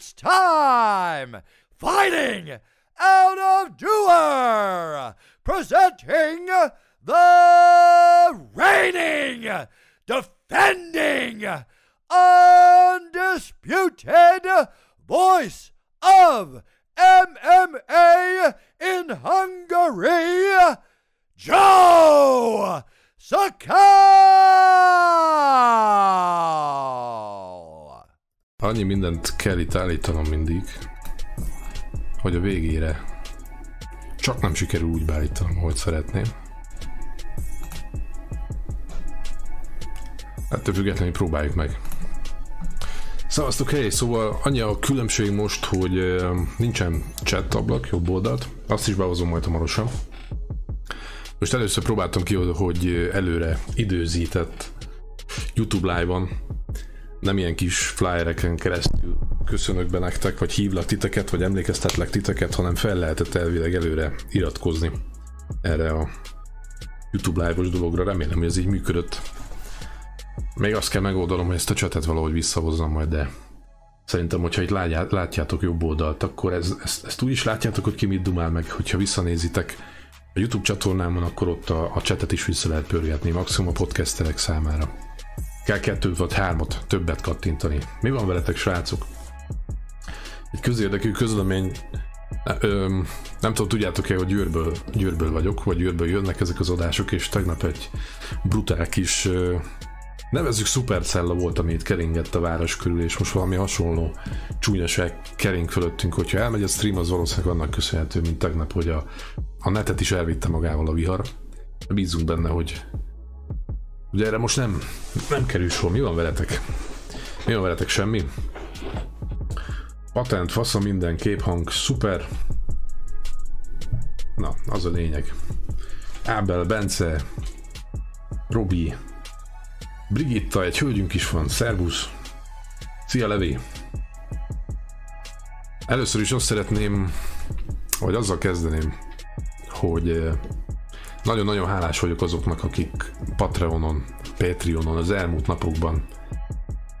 It's time! Fighting out of Doer! Presenting the reigning, defending, undisputed voice of MMA in Hungary, Joe Sakal! Annyi mindent kell itt állítanom mindig, hogy a végére csak nem sikerül úgy beállítanom, ahogy szeretném. Ettől függetlenül próbáljuk meg. Szavaztok, hely, szóval annyi a különbség most, hogy nincsen chat ablak, jobb oldalt. Azt is behozom majd hamarosan. Most először próbáltam ki, hogy előre időzített YouTube live-on, nem ilyen kis flyereken keresztül köszönök be nektek, vagy hívlak titeket, vagy emlékeztetlek titeket, hanem fel lehetett elvileg előre iratkozni erre a YouTube live-os dologra. Remélem, hogy ez így működött. Még azt kell megoldanom, hogy ezt a csatet valahogy visszahozzam majd, de szerintem, hogyha itt látjá- látjátok jobb oldalt, akkor ez, ezt, ezt úgy is látjátok, hogy ki mit dumál meg, hogyha visszanézitek a YouTube csatornámon, akkor ott a, a chatet is vissza lehet pörgetni, maximum a podcasterek számára. Kell kettőt vagy hármat, többet kattintani. Mi van veletek, srácok? Egy közérdekű közlemény, ö, nem tudom, tudjátok-e, hogy Győrből, Győrből vagyok, vagy Győrből jönnek ezek az adások, és tegnap egy brutál kis, ö, nevezzük szupercella volt, ami itt keringett a város körül, és most valami hasonló csúnyaság kering fölöttünk, hogyha elmegy a stream, az valószínűleg annak köszönhető, mint tegnap, hogy a, a netet is elvitte magával a vihar. Bízunk benne, hogy Ugye erre most nem, nem kerül sor. Mi van veletek? Mi van veletek? Semmi? Patent, fasza minden, képhang, szuper. Na, az a lényeg. Ábel, Bence, Robi, Brigitta, egy hölgyünk is van, szervusz. Szia Levi. Először is azt szeretném, vagy azzal kezdeném, hogy eh, nagyon-nagyon hálás vagyok azoknak, akik Patreonon, Patreonon az elmúlt napokban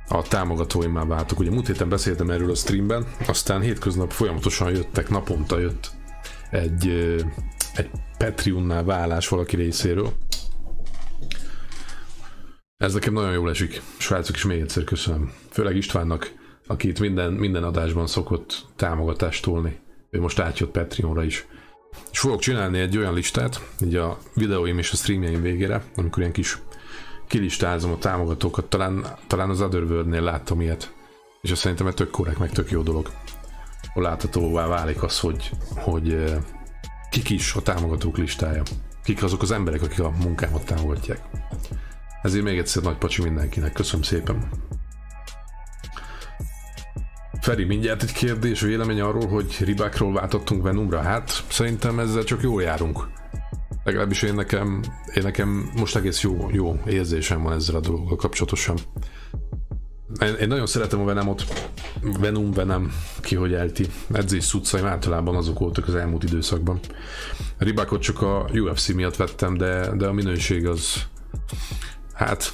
a támogatóimmal váltak. Ugye múlt héten beszéltem erről a streamben, aztán hétköznap folyamatosan jöttek, naponta jött egy, egy Patreonnál válás valaki részéről. Ez nekem nagyon jól esik. Srácok is még egyszer köszönöm. Főleg Istvánnak, aki itt minden, minden adásban szokott támogatást tolni. Ő most átjött Patreonra is. És fogok csinálni egy olyan listát, így a videóim és a streamjeim végére, amikor ilyen kis kilistázom a támogatókat, talán, talán az Otherworld-nél láttam ilyet, és azt szerintem egy tök korrekt, meg tök jó dolog. Hol láthatóvá válik az, hogy, hogy eh, kik is a támogatók listája. Kik azok az emberek, akik a munkámat támogatják. Ezért még egyszer nagy pacsi mindenkinek, köszönöm szépen. Feri, mindjárt egy kérdés, vélemény arról, hogy ribákról váltottunk Venomra? Hát szerintem ezzel csak jól járunk. Legalábbis én nekem, én nekem most egész jó, jó érzésem van ezzel a dologgal kapcsolatosan. Én, én nagyon szeretem a Venomot, Venom, Venom, ki hogy elti. Edzés szuccaim általában azok voltak az elmúlt időszakban. A ribákot csak a UFC miatt vettem, de, de a minőség az, hát,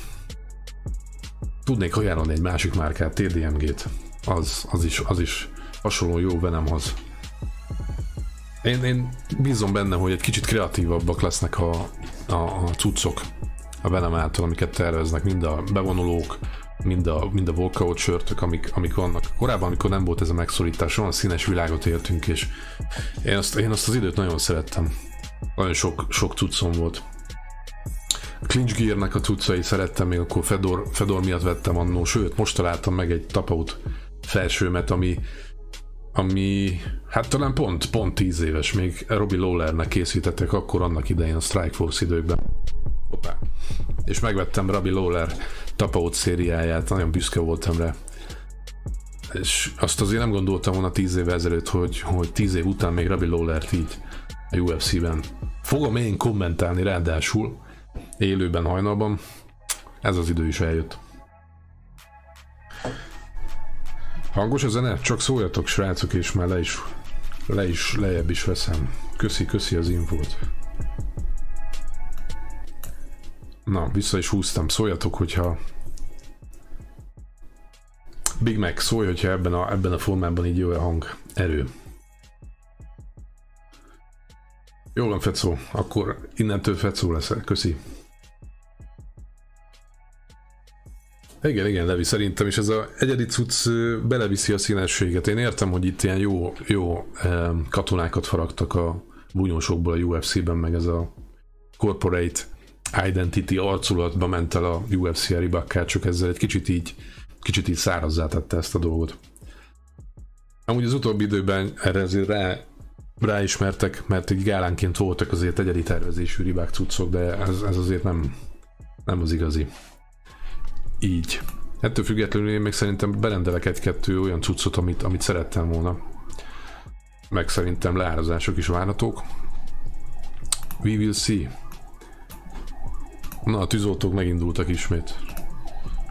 tudnék ajánlani egy másik márkát, TDMG-t az, az, is, az is hasonló jó Venomhoz. Én, én bízom benne, hogy egy kicsit kreatívabbak lesznek a, a, a cuccok a Venom által, amiket terveznek, mind a bevonulók, mind a, mind a walkout sörtök, amik, amik vannak. Korábban, amikor nem volt ez a megszorítás, olyan színes világot éltünk, és én azt, én azt az időt nagyon szerettem. Nagyon sok, sok cuccom volt. A Clinch Gear-nek a cuccai szerettem, még akkor Fedor, Fedor miatt vettem annó, sőt, most találtam meg egy tapaut felsőmet, ami, ami hát talán pont, pont 10 éves, még Robbie Lawlernek készítettek akkor annak idején a Strikeforce időkben. Hoppá. És megvettem Robbie Lawler tapaut szériáját, nagyon büszke voltam rá. És azt azért nem gondoltam volna 10 évvel ezelőtt, hogy, hogy 10 év után még Robbie Lawlert így a UFC-ben fogom én kommentálni, ráadásul élőben hajnalban. Ez az idő is eljött. Hangos a zene? Csak szóljatok srácok, és már le is, le is lejjebb is veszem. Köszi, köszi az infót. Na, vissza is húztam. Szóljatok, hogyha Big Mac, szólj, hogyha ebben a, ebben a formában így jó a hang. Erő. Jó van, Fecó. Akkor innentől Fecó leszel. Köszi. Igen, igen, Levi, szerintem is ez a egyedi cucc beleviszi a színességet. Én értem, hogy itt ilyen jó, jó katonákat faragtak a bunyósokból a UFC-ben, meg ez a corporate identity arculatba ment el a UFC a ribakkát, csak ezzel egy kicsit így, kicsit így szárazzá tette ezt a dolgot. Amúgy az utóbbi időben erre azért rá, ráismertek, mert egy gálánként voltak azért egyedi tervezésű ribák cuccok, de ez, ez azért nem, nem az igazi. Így. Ettől függetlenül én még szerintem berendelek egy-kettő olyan cuccot, amit, amit szerettem volna. Meg szerintem leárazások is várhatók. We will see. Na, a tűzoltók megindultak ismét.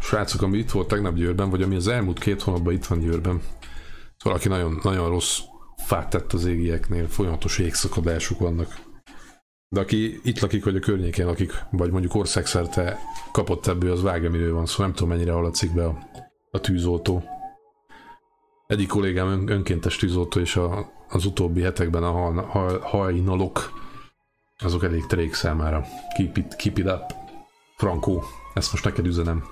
Srácok, ami itt volt tegnap Győrben, vagy ami az elmúlt két hónapban itt van Győrben, valaki nagyon, nagyon rossz fát tett az égieknél, folyamatos jégszakadások vannak. De aki itt lakik, vagy a környékén lakik, vagy mondjuk országszerte kapott ebből, az vágja, miről van szó. Szóval nem tudom, mennyire hallatszik be a, a tűzoltó. Egyik kollégám ön, önkéntes tűzoltó, és a, az utóbbi hetekben a hajnalok azok elég terék számára. Keep it, keep it up. Frankó, ezt most neked üzenem.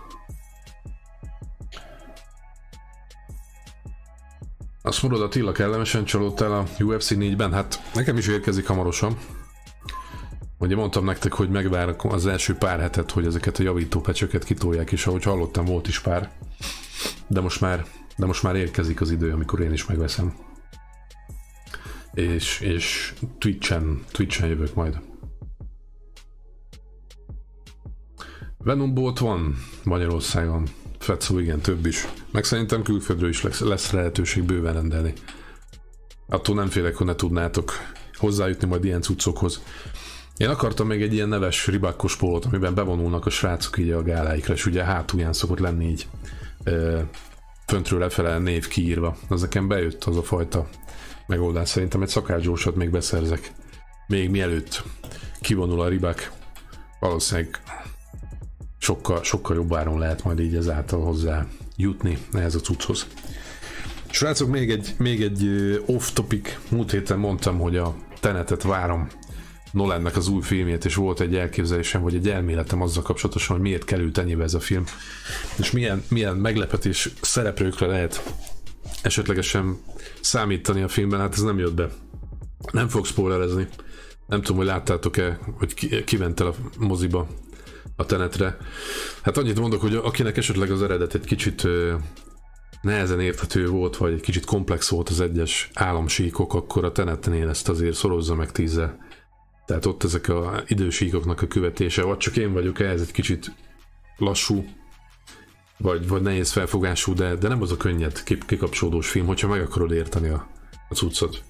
Azt mondod, Attila kellemesen csalódtál a UFC 4-ben? Hát nekem is érkezik hamarosan. Ugye mondtam nektek, hogy megvárok az első pár hetet, hogy ezeket a javító pecsöket kitolják, és ahogy hallottam, volt is pár. De most már, de most már érkezik az idő, amikor én is megveszem. És, és Twitch-en, Twitch-en jövök majd. Venom Bolt van Magyarországon. Fetszó igen, több is. Meg szerintem külföldről is lesz, lesz lehetőség bőven rendelni. Attól nem félek, hogy ne tudnátok hozzájutni majd ilyen cuccokhoz. Én akartam még egy ilyen neves ribákkos pólót, amiben bevonulnak a srácok így a gáláikra, és ugye hátulján szokott lenni így ö, föntről lefele név kiírva. Az nekem bejött az a fajta megoldás. Szerintem egy szakácsgyorsat még beszerzek. Még mielőtt kivonul a ribák. Valószínűleg sokkal, sokkal jobb áron lehet majd így ezáltal hozzá jutni ehhez a cucchoz. Srácok, még egy, még egy off-topic. Múlt héten mondtam, hogy a Tenetet várom Nolannek az új filmjét, és volt egy elképzelésem, vagy egy elméletem azzal kapcsolatosan, hogy miért került ennyibe ez a film, és milyen, milyen meglepetés szereplőkre lehet esetlegesen számítani a filmben, hát ez nem jött be. Nem fog spoilerezni. Nem tudom, hogy láttátok-e, hogy ki, ki ment el a moziba a tenetre. Hát annyit mondok, hogy akinek esetleg az eredet egy kicsit nehezen érthető volt, vagy egy kicsit komplex volt az egyes államsíkok, akkor a tenetnél ezt azért szorozza meg tízzel. Tehát ott ezek a idősíkoknak a követése, vagy csak én vagyok ehhez egy kicsit lassú, vagy, vagy nehéz felfogású, de, de nem az a könnyed kikapcsolódós film, hogyha meg akarod érteni a, a cuccot.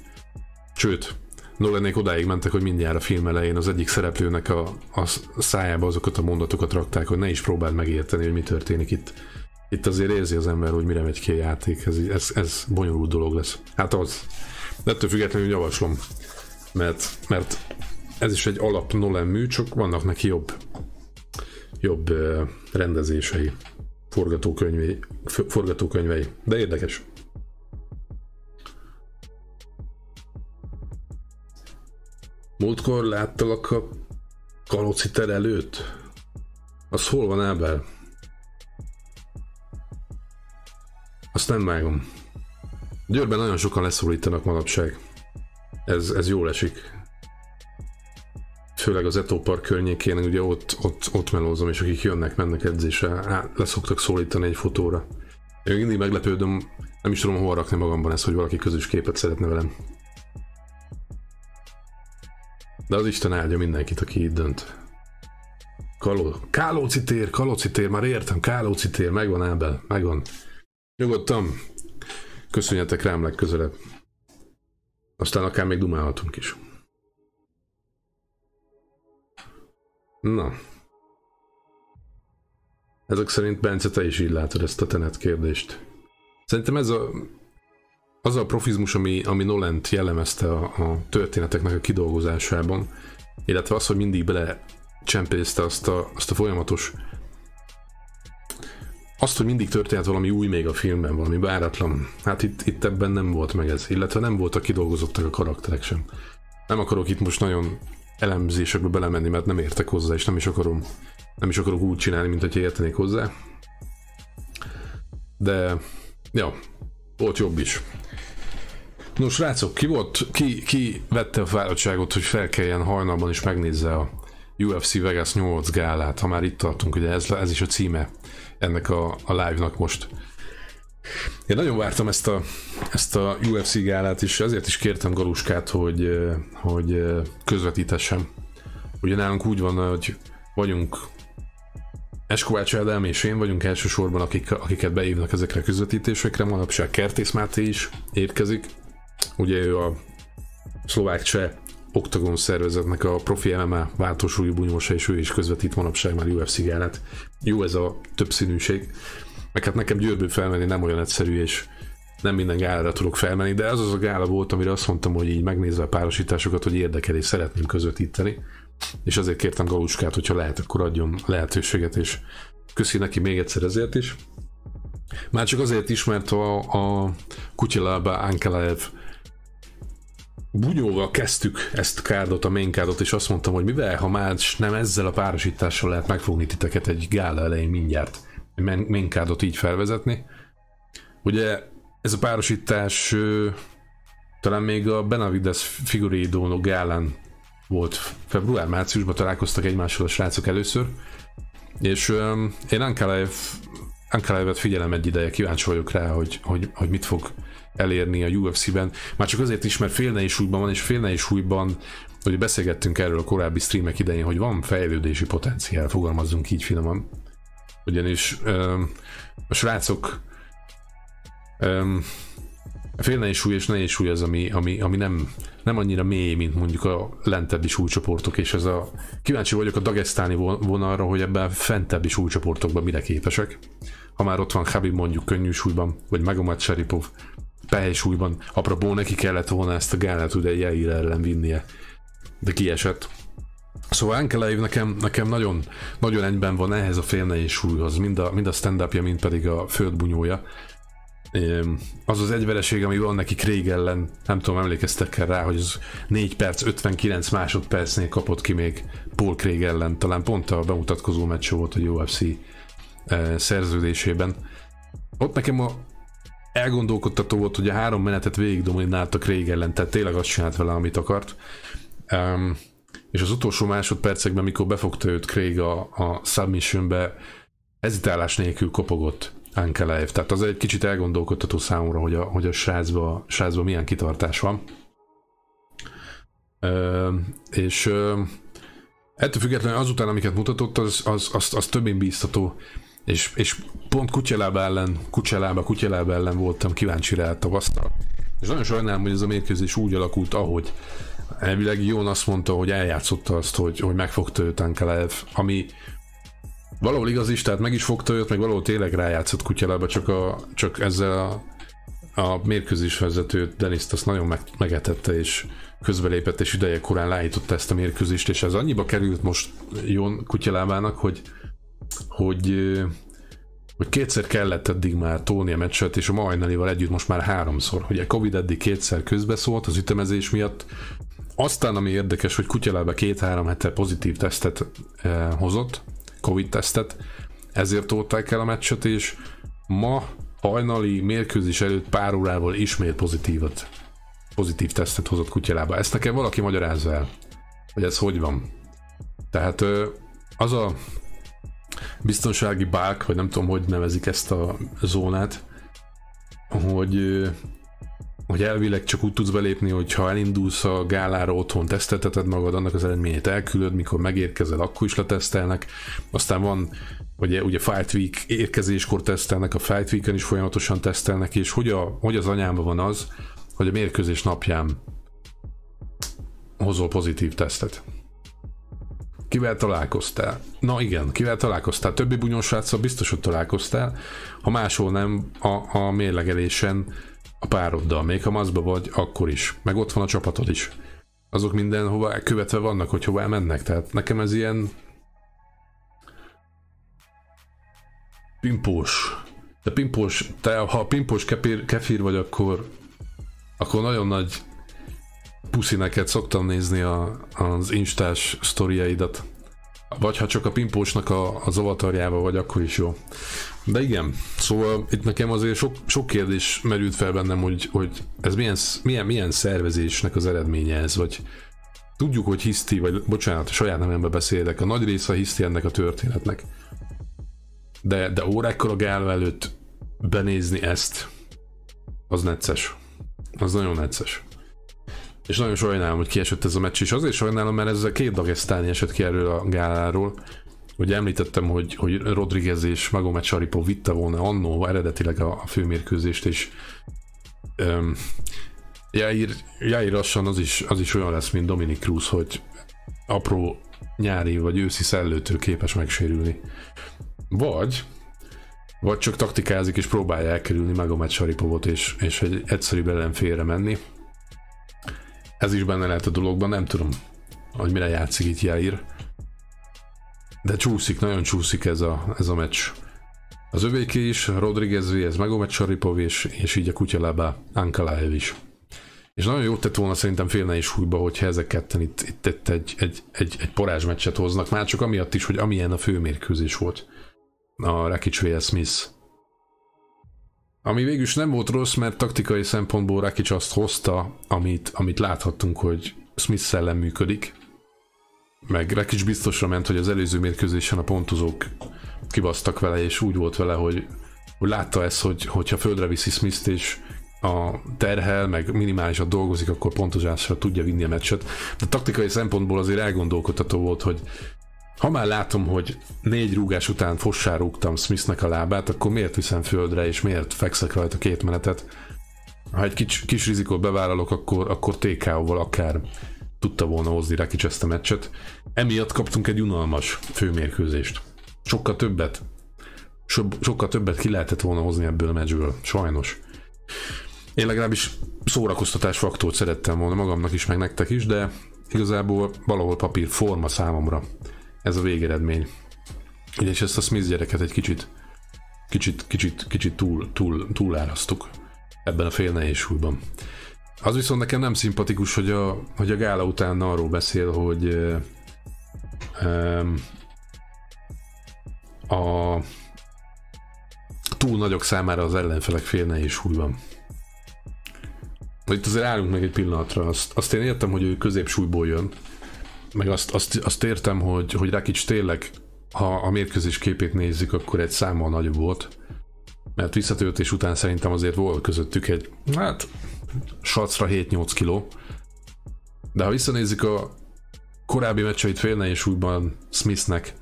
Sőt, Nolanék odáig mentek, hogy mindjárt a film elején az egyik szereplőnek a, a szájába azokat a mondatokat rakták, hogy ne is próbáld megérteni, hogy mi történik itt. Itt azért érzi az ember, hogy mire megy ki a játék, ez, ez, ez bonyolult dolog lesz. Hát az. De ettől függetlenül javaslom, mert, mert ez is egy alap Nolan mű, csak vannak neki jobb, jobb rendezései, forgatókönyvei, forgatókönyvei, de érdekes. Múltkor láttalak a kalociter előtt? Az hol van Ábel? Azt nem vágom. Győrben nagyon sokan leszólítanak manapság. Ez, ez jól esik. Főleg az Eto Park környékén, ugye ott, ott, ott melózom, és akik jönnek, mennek edzésre, á, leszoktak szólítani egy fotóra. Én mindig meglepődöm, nem is tudom hova rakni magamban ezt, hogy valaki közös képet szeretne velem. De az Isten áldja mindenkit, aki itt dönt. Kaló... Kálóci tér, Kalóci tér, már értem, Kálóci tér, megvan Ábel, megvan. Nyugodtan. Köszönjetek rám legközelebb. Aztán akár még dumálhatunk is. Na. Ezek szerint Bence, te is így látod ezt a tenet kérdést. Szerintem ez a az a profizmus, ami, ami Nolent jellemezte a, a történeteknek a kidolgozásában, illetve az, hogy mindig bele csempészte azt a, azt a folyamatos azt, hogy mindig történt valami új még a filmben, valami váratlan, hát itt, itt ebben nem volt meg ez, illetve nem voltak kidolgozottak a karakterek sem. Nem akarok itt most nagyon elemzésekbe belemenni, mert nem értek hozzá, és nem is akarom, nem is akarok úgy csinálni, mint hogy értenék hozzá. De, ja, volt jobb is. Nos, srácok, ki volt, ki, ki vette a fáradtságot, hogy felkeljen hajnalban és megnézze a UFC Vegas 8 gálát, ha már itt tartunk, ugye ez, ez is a címe ennek a, a live-nak most. Én nagyon vártam ezt a, ezt a UFC gálát, és ezért is kértem Galuskát, hogy, hogy közvetítessem. Ugye nálunk úgy van, hogy vagyunk Eskovács Ádám és én vagyunk elsősorban, akik, akiket beívnak ezekre a közvetítésekre, manapság Kertész Máté is érkezik. Ugye ő a szlovák cseh Octagon szervezetnek a profi MMA váltósúlyú bunyósa, és ő is közvetít manapság már UFC gálát. Jó ez a többszínűség. Meg hát nekem győrből felmenni nem olyan egyszerű, és nem minden gálára tudok felmenni, de az az a gála volt, amire azt mondtam, hogy így megnézve a párosításokat, hogy érdekel és szeretném közvetíteni. És azért kértem Galuskát, hogyha lehet, akkor adjon lehetőséget, és köszi neki még egyszer ezért is. Már csak azért is, mert a, a Kutyalaba Ankalaev bunyóval kezdtük ezt a kárdot, a main kárdot, és azt mondtam, hogy mivel, ha már nem ezzel a párosítással lehet megfogni titeket egy gála elején mindjárt, main kárdot így felvezetni. Ugye ez a párosítás talán még a Benavides Figueiredo gálán volt február-márciusban találkoztak egymással a srácok először, és én Ankalaev, Ankalaevet figyelem egy ideje, kíváncsi vagyok rá, hogy, hogy, hogy mit fog elérni a UFC-ben. Már csak azért is, mert félne is újban van, és félne is újban, hogy beszélgettünk erről a korábbi streamek idején, hogy van fejlődési potenciál, fogalmazzunk így finoman. Ugyanis öm, a srácok öm, fél is súly és ne is súly az, ami, ami, ami nem, nem annyira mély, mint mondjuk a lentebbi súlycsoportok, és ez a kíváncsi vagyok a dagesztáni vonalra, hogy ebben fentebbi súlycsoportokban mire képesek. Ha már ott van Habib mondjuk könnyű súlyban, vagy Magomed Sharipov súlyban. Apropó, neki kellett volna ezt a gálát ugye ellen vinnie, de kiesett. Szóval Ankelev nekem, nekem nagyon, nagyon egyben van ehhez a félnei súlyhoz, mind a, mind a stand-upja, mind pedig a földbunyója. Az az egyvereség, ami van neki Craig ellen, nem tudom, emlékeztek el rá, hogy az 4 perc 59 másodpercnél kapott ki még Paul Craig ellen, talán pont a bemutatkozó meccs volt a UFC eh, szerződésében. Ott nekem a elgondolkodtató volt, hogy a három menetet végig dominálta Craig ellen, tehát tényleg azt csinált vele, amit akart. Um, és az utolsó másodpercekben, mikor befogta őt Craig a, a submissionbe, hezitálás nélkül kopogott Ankeleev. Tehát az egy kicsit elgondolkodtató számomra, hogy a, hogy a srácba, srácba milyen kitartás van. Uh, és uh, ettől függetlenül azután, amiket mutatott, az, az, az, az többén bíztató. És, és pont Kutyalába ellen, Kutyalába, Kutyalába ellen voltam kíváncsi rá tavasztal. És nagyon sajnálom, hogy ez a mérkőzés úgy alakult, ahogy elvileg Jón azt mondta, hogy eljátszotta azt, hogy, hogy megfogta őt Ankelev, ami valahol igaz is, tehát meg is fogta őt, meg valahol tényleg rájátszott Kutyalába, csak, a, csak ezzel a, a mérkőzés vezetőt, Deniszt azt nagyon meg, megetette, és közbelépett, és ideje korán lájította ezt a mérkőzést, és ez annyiba került most Jón Kutyalábának, hogy hogy, hogy kétszer kellett eddig már tolni a meccset, és a Majnalival együtt most már háromszor. Ugye Covid eddig kétszer közbeszólt az ütemezés miatt, aztán ami érdekes, hogy Kutyalába két-három hete pozitív tesztet eh, hozott, Covid tesztet, ezért tolták el a meccset, és ma hajnali mérkőzés előtt pár órával ismét pozitívat, pozitív tesztet hozott Kutyalába. Ezt nekem valaki magyarázza el, hogy ez hogy van. Tehát az a biztonsági bák, vagy nem tudom, hogy nevezik ezt a zónát, hogy hogy elvileg csak úgy tudsz belépni, hogy ha elindulsz a gálára otthon tesztelteted magad, annak az eredményét elküldöd, mikor megérkezel, akkor is letesztelnek. Aztán van, ugye, ugye Fight Week érkezéskor tesztelnek, a Fight Week-en is folyamatosan tesztelnek, és hogy, a, hogy az anyámban van az, hogy a mérkőzés napján hozol pozitív tesztet. Kivel találkoztál? Na igen, kivel találkoztál? Többi bunyós biztos, hogy találkoztál. Ha máshol nem, a, a mérlegelésen a pároddal, még ha maszba vagy, akkor is. Meg ott van a csapatod is. Azok mindenhova követve vannak, hogy hova mennek. Tehát nekem ez ilyen Pimpós. De pimpós, te ha pimpós kefir, kefir vagy, akkor akkor nagyon nagy puszi neked szoktam nézni a, az instás sztoriaidat. Vagy ha csak a pimpósnak a, az avatarjába vagy, akkor is jó. De igen, szóval itt nekem azért sok, sok kérdés merült fel bennem, hogy, hogy ez milyen, milyen, milyen szervezésnek az eredménye ez, vagy tudjuk, hogy hiszti, vagy bocsánat, saját nevemben beszélek, a nagy része hiszti ennek a történetnek. De, de órákkal a gála előtt benézni ezt, az necces. Az nagyon necces. És nagyon sajnálom, hogy kiesett ez a meccs, és azért sajnálom, mert ez a két dagesztáni esett ki erről a gáláról. Ugye említettem, hogy, hogy Rodriguez és Magomed Saripov vitte volna annó eredetileg a, a főmérkőzést, és um, Jair, Jair lassan az is, az is olyan lesz, mint Dominic Cruz, hogy apró nyári vagy őszi szellőtől képes megsérülni. Vagy vagy csak taktikázik és próbálja elkerülni Magomed Saripovot és, és egy egyszerűbb ellenfélre menni. Ez is benne lehet a dologban, nem tudom, hogy mire játszik itt Jair. De csúszik, nagyon csúszik ez a, ez a meccs. Az övéké is, Rodriguez ez Magomed Saripov és, és így a kutyalába Ankalaev is. És nagyon jót tett volna szerintem félne is hújba, hogyha ezek ketten itt, itt, itt egy, egy, egy, egy porázsmeccset hoznak, már csak amiatt is, hogy amilyen a főmérkőzés volt a Rakic vs. Smith. Ami végülis nem volt rossz, mert taktikai szempontból Rakic azt hozta, amit, amit láthattunk, hogy Smith szellem működik. Meg Rakic biztosra ment, hogy az előző mérkőzésen a pontozók kibasztak vele, és úgy volt vele, hogy, hogy látta ezt, hogy hogyha földre viszi Smith-t, és a terhel, meg minimálisan dolgozik, akkor pontozásra tudja vinni a meccset. De taktikai szempontból azért elgondolkodható volt, hogy ha már látom, hogy négy rúgás után fossá rúgtam Smithnek a lábát, akkor miért viszem földre, és miért fekszek rajta két menetet? Ha egy kis, kis rizikót bevállalok, akkor, akkor TKO-val akár tudta volna hozni Rakic ezt a meccset. Emiatt kaptunk egy unalmas főmérkőzést. Sokkal többet, so, sokkal többet ki lehetett volna hozni ebből a meccsből, sajnos. Én legalábbis szórakoztatásfaktort szerettem volna magamnak is, meg nektek is, de igazából valahol papír forma számomra ez a végeredmény. És ezt a Smith gyereket egy kicsit, kicsit, kicsit, kicsit túl, túl, túlárasztuk ebben a fél nehézsúlyban. Az viszont nekem nem szimpatikus, hogy a, hogy a gála után arról beszél, hogy um, a túl nagyok számára az ellenfelek fél nehézsúlyban. Itt azért állunk meg egy pillanatra, azt, azt én értem, hogy ő középsúlyból jön, meg azt, azt, azt értem, hogy, hogy Rakic tényleg, ha a mérkőzés képét nézzük, akkor egy számmal nagyobb volt. Mert visszatöltés után szerintem azért volt közöttük egy, hát, sacra 7-8 kiló. De ha visszanézzük a korábbi meccseit félnehéz súlyban Smithnek,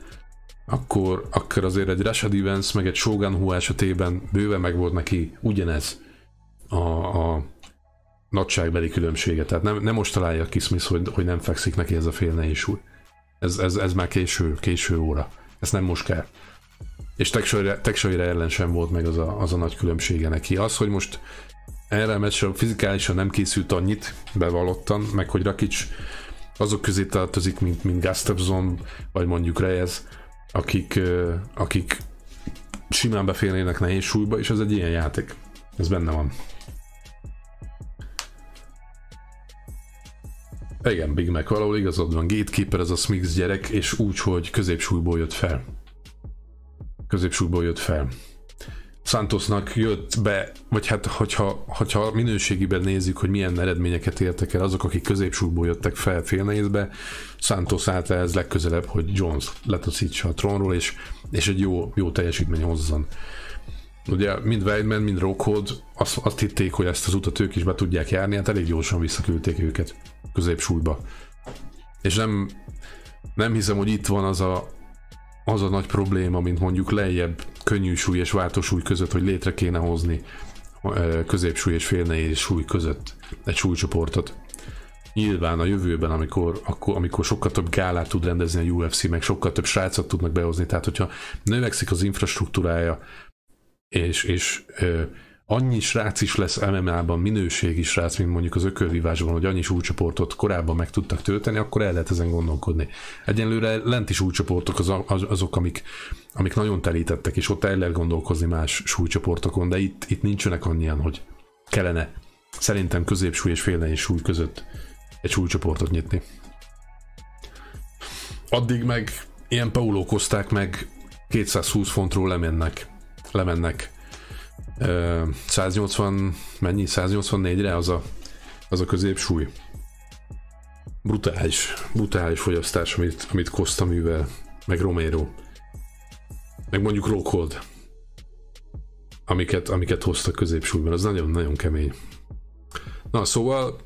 akkor, akkor azért egy Rashad Evans, meg egy Shogun Hu esetében bőven meg volt neki ugyanez a, a nagyságbeli különbsége. Tehát nem, nem most találja ki Smith, hogy, hogy nem fekszik neki ez a fél nehéz súly. Ez, ez, ez már késő, késő óra. Ezt nem most kell. És Texaire ellen sem volt meg az a, az a nagy különbsége neki. Az, hogy most erre a meccsre fizikálisan nem készült annyit, bevallottan, meg hogy Rakic azok közé tartozik, mint, mint Gustafsson, vagy mondjuk Reyes, akik, akik simán beférnének nehéz súlyba, és ez egy ilyen játék. Ez benne van. Igen, Big Mac, valahol igazad van. Gatekeeper ez a Smith gyerek, és úgy, hogy középsúlyból jött fel. Középsúlyból jött fel. Santosnak jött be, vagy hát hogyha, hogyha minőségiben nézzük, hogy milyen eredményeket értek el azok, akik középsúlyból jöttek fel félnézbe, Santos állt ez legközelebb, hogy Jones letaszítsa a trónról, és, és egy jó, jó teljesítmény hozzon. Ugye mind Weidman, mind Rockhold azt, azt hitték, hogy ezt az utat ők is be tudják járni, hát elég gyorsan visszaküldték őket középsúlyba. És nem, nem hiszem, hogy itt van az a, az a nagy probléma, mint mondjuk lejjebb könnyű súly és váltósúly között, hogy létre kéne hozni középsúly és félnehéz súly között egy súlycsoportot. Nyilván a jövőben, amikor, akkor, amikor sokkal több gálát tud rendezni a UFC, meg sokkal több srácot tudnak behozni, tehát hogyha növekszik az infrastruktúrája, és, és annyi srác is lesz MMA-ban, minőségi srác, mint mondjuk az ökölvívásban, hogy annyi súlycsoportot korábban meg tudtak tölteni, akkor el lehet ezen gondolkodni. Egyenlőre lenti súlycsoportok az, az, azok, amik, amik nagyon telítettek, és ott el lehet gondolkozni más súlycsoportokon, de itt, itt nincsenek annyian, hogy kellene szerintem középsúly és félnei súly között egy súlycsoportot nyitni. Addig meg ilyen paulókozták meg 220 fontról lemennek, lemennek 180, mennyi? 184-re az a, az a középsúly. Brutális, brutális fogyasztás, amit, amit Costa művel, meg Romero. Meg mondjuk Rockhold. Amiket, amiket hoztak középsúlyban, az nagyon-nagyon kemény. Na, szóval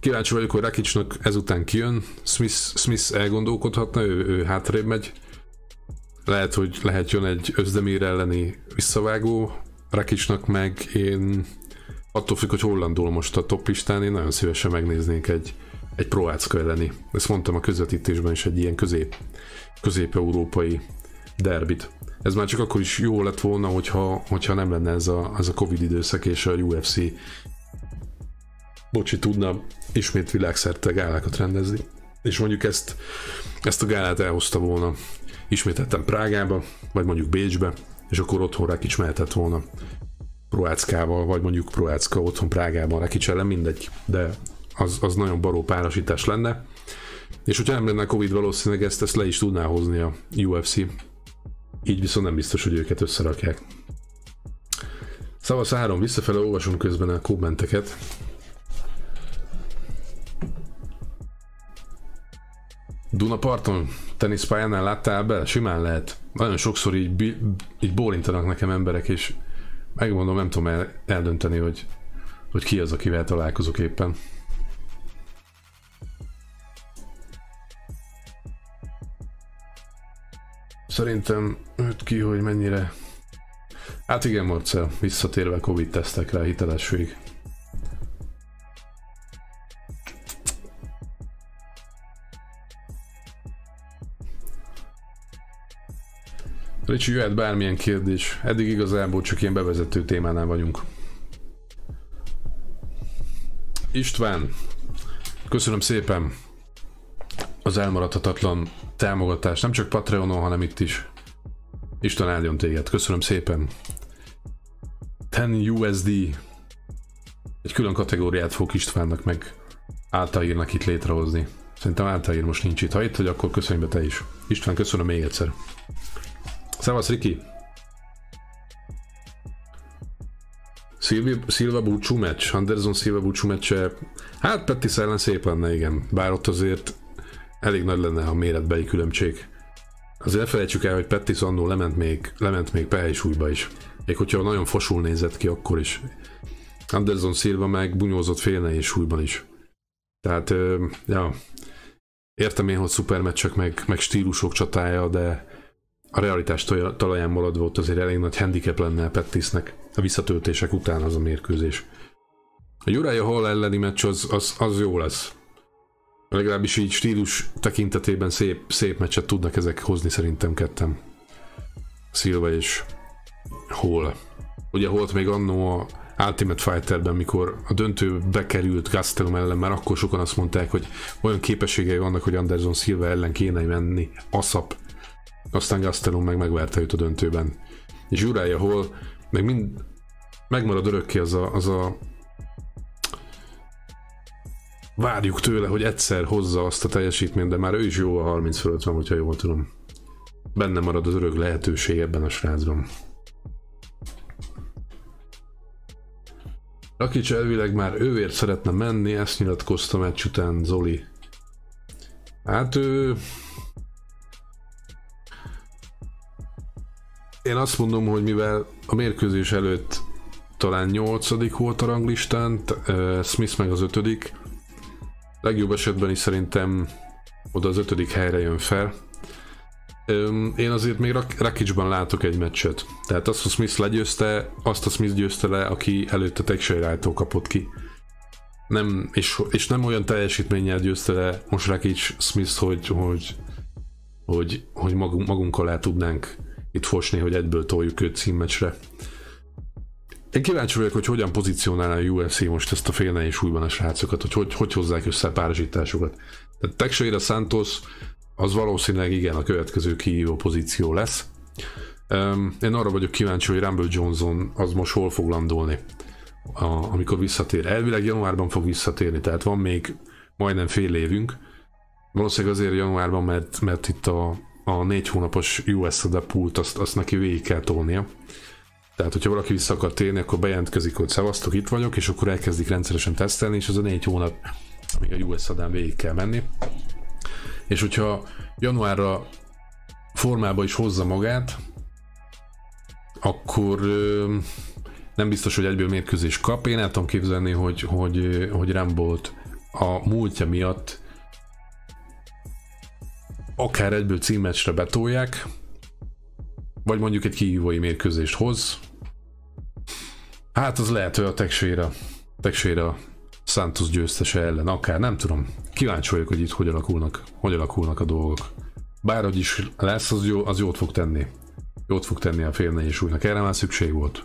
kíváncsi vagyok, hogy Rakicsnak ezután kijön, Smith, Smith elgondolkodhatna, ő, ő hátrébb megy. Lehet, hogy lehet jön egy Özdemir elleni visszavágó, Rakicsnak meg én attól függ, hogy hol landol most a top listán, én nagyon szívesen megnéznék egy, egy Proácka elleni. Ezt mondtam a közvetítésben is, egy ilyen közép, közép-európai derbit. Ez már csak akkor is jó lett volna, hogyha, hogyha nem lenne ez a, ez a Covid időszak, és a UFC bocsi, tudna ismét világszerte gálákat rendezni. És mondjuk ezt, ezt a gálát elhozta volna ismételten Prágába, vagy mondjuk Bécsbe, és akkor otthon Rakic mehetett volna Proáckával, vagy mondjuk Proácka otthon Prágában Rakic ellen, mindegy, de az, az nagyon baró párosítás lenne. És hogyha nem lenne Covid, valószínűleg ezt, ezt le is tudná hozni a UFC. Így viszont nem biztos, hogy őket összerakják. Szavasz három, visszafele olvasom közben a kommenteket. Dunaparton teniszpályánál láttál be? Simán lehet. Nagyon sokszor így, így bólintanak nekem emberek, és megmondom, nem tudom el, eldönteni, hogy, hogy ki az, akivel találkozok éppen. Szerintem őt ki, hogy mennyire... Hát igen, Marcel, visszatérve Covid tesztekre a hitelesség. Ricsi, jöhet bármilyen kérdés. Eddig igazából csak ilyen bevezető témánál vagyunk. István, köszönöm szépen az elmaradhatatlan támogatást, nem csak Patreonon, hanem itt is. Isten áldjon téged, köszönöm szépen. 10 USD egy külön kategóriát fog Istvánnak meg általírnak itt létrehozni. Szerintem általír most nincs itt. Ha itt vagy, akkor köszönj be te is. István, köszönöm még egyszer. Szevasz, Riki! Silva, Silva búcsú meccs, Anderson Silva búcsú meccse, hát Pettis ellen szép lenne, igen. Bár ott azért elég nagy lenne a méretbeli különbség. Azért ne felejtsük el, hogy Pettis annó lement még, lement még súlyba is. Még hogyha nagyon fosul nézett ki, akkor is. Anderson Silva meg bunyózott félnei súlyban is. Tehát, ja, értem én, hogy szupermeccsek meg, meg stílusok csatája, de a realitás talaján maradva ott azért elég nagy handicap lenne a Pettisnek a visszatöltések után az a mérkőzés. A Uriah Hall elleni meccs az, az, az jó lesz. Legalábbis így stílus tekintetében szép, szép meccset tudnak ezek hozni szerintem kettem. Silva és Hall. Ugye volt még annó a Ultimate Fighterben, mikor a döntő bekerült Gastelum ellen, már akkor sokan azt mondták, hogy olyan képességei vannak, hogy Anderson Silva ellen kéne menni, aszap aztán Gastelum meg megverte őt a döntőben. És Uriah Hall meg mind megmarad örökké az a, az a várjuk tőle, hogy egyszer hozza azt a teljesítményt, de már ő is jó a 30 fölött van, hogyha jól tudom. Benne marad az örök lehetőség ebben a srácban. Rakic elvileg már őért szeretne menni, ezt nyilatkozta meccs után Zoli. Hát ő Én azt mondom, hogy mivel a mérkőzés előtt talán nyolcadik volt a ranglistán, Smith meg az ötödik, legjobb esetben is szerintem oda az ötödik helyre jön fel. Én azért még Rakicsban látok egy meccset. Tehát azt, hogy Smith legyőzte, azt a Smith győzte le, aki előtte Teixeira kapott ki. Nem, és, és nem olyan teljesítménnyel győzte le most Rakic Smith, hogy, hogy, hogy, hogy magunk, magunk alá tudnánk itt fosni, hogy egyből toljuk őt címmecsre. én kíváncsi vagyok, hogy hogyan pozícionál a UFC most ezt a félne és újban a srácokat, hogy, hogy hogy hozzák össze a párosításokat. Tehát Texeira Santos az valószínűleg igen a következő kihívó pozíció lesz. Um, én arra vagyok kíváncsi, hogy Rumble Johnson az most hol fog landolni, a, amikor visszatér. Elvileg januárban fog visszatérni, tehát van még majdnem fél évünk. Valószínűleg azért januárban, mert, mert itt a, a négy hónapos US pult azt, azt neki végig kell tolnia. Tehát, hogyha valaki vissza akar térni, akkor bejelentkezik, hogy szevasztok, itt vagyok, és akkor elkezdik rendszeresen tesztelni, és az a négy hónap, amíg a US adán végig kell menni. És hogyha januárra formába is hozza magát, akkor ö, nem biztos, hogy egyből mérkőzés kap. Én el tudom képzelni, hogy, hogy, hogy Rambolt a múltja miatt akár egyből címmecsre betolják, vagy mondjuk egy kihívói mérkőzést hoz. Hát az lehet, hogy a Texera, Texera Santos győztese ellen, akár nem tudom. Kíváncsi vagyok, hogy itt hogy alakulnak, hogy alakulnak a dolgok. Bárhogy is lesz, az, jó, az jót fog tenni. Jót fog tenni a félne és újnak. Erre már szükség volt.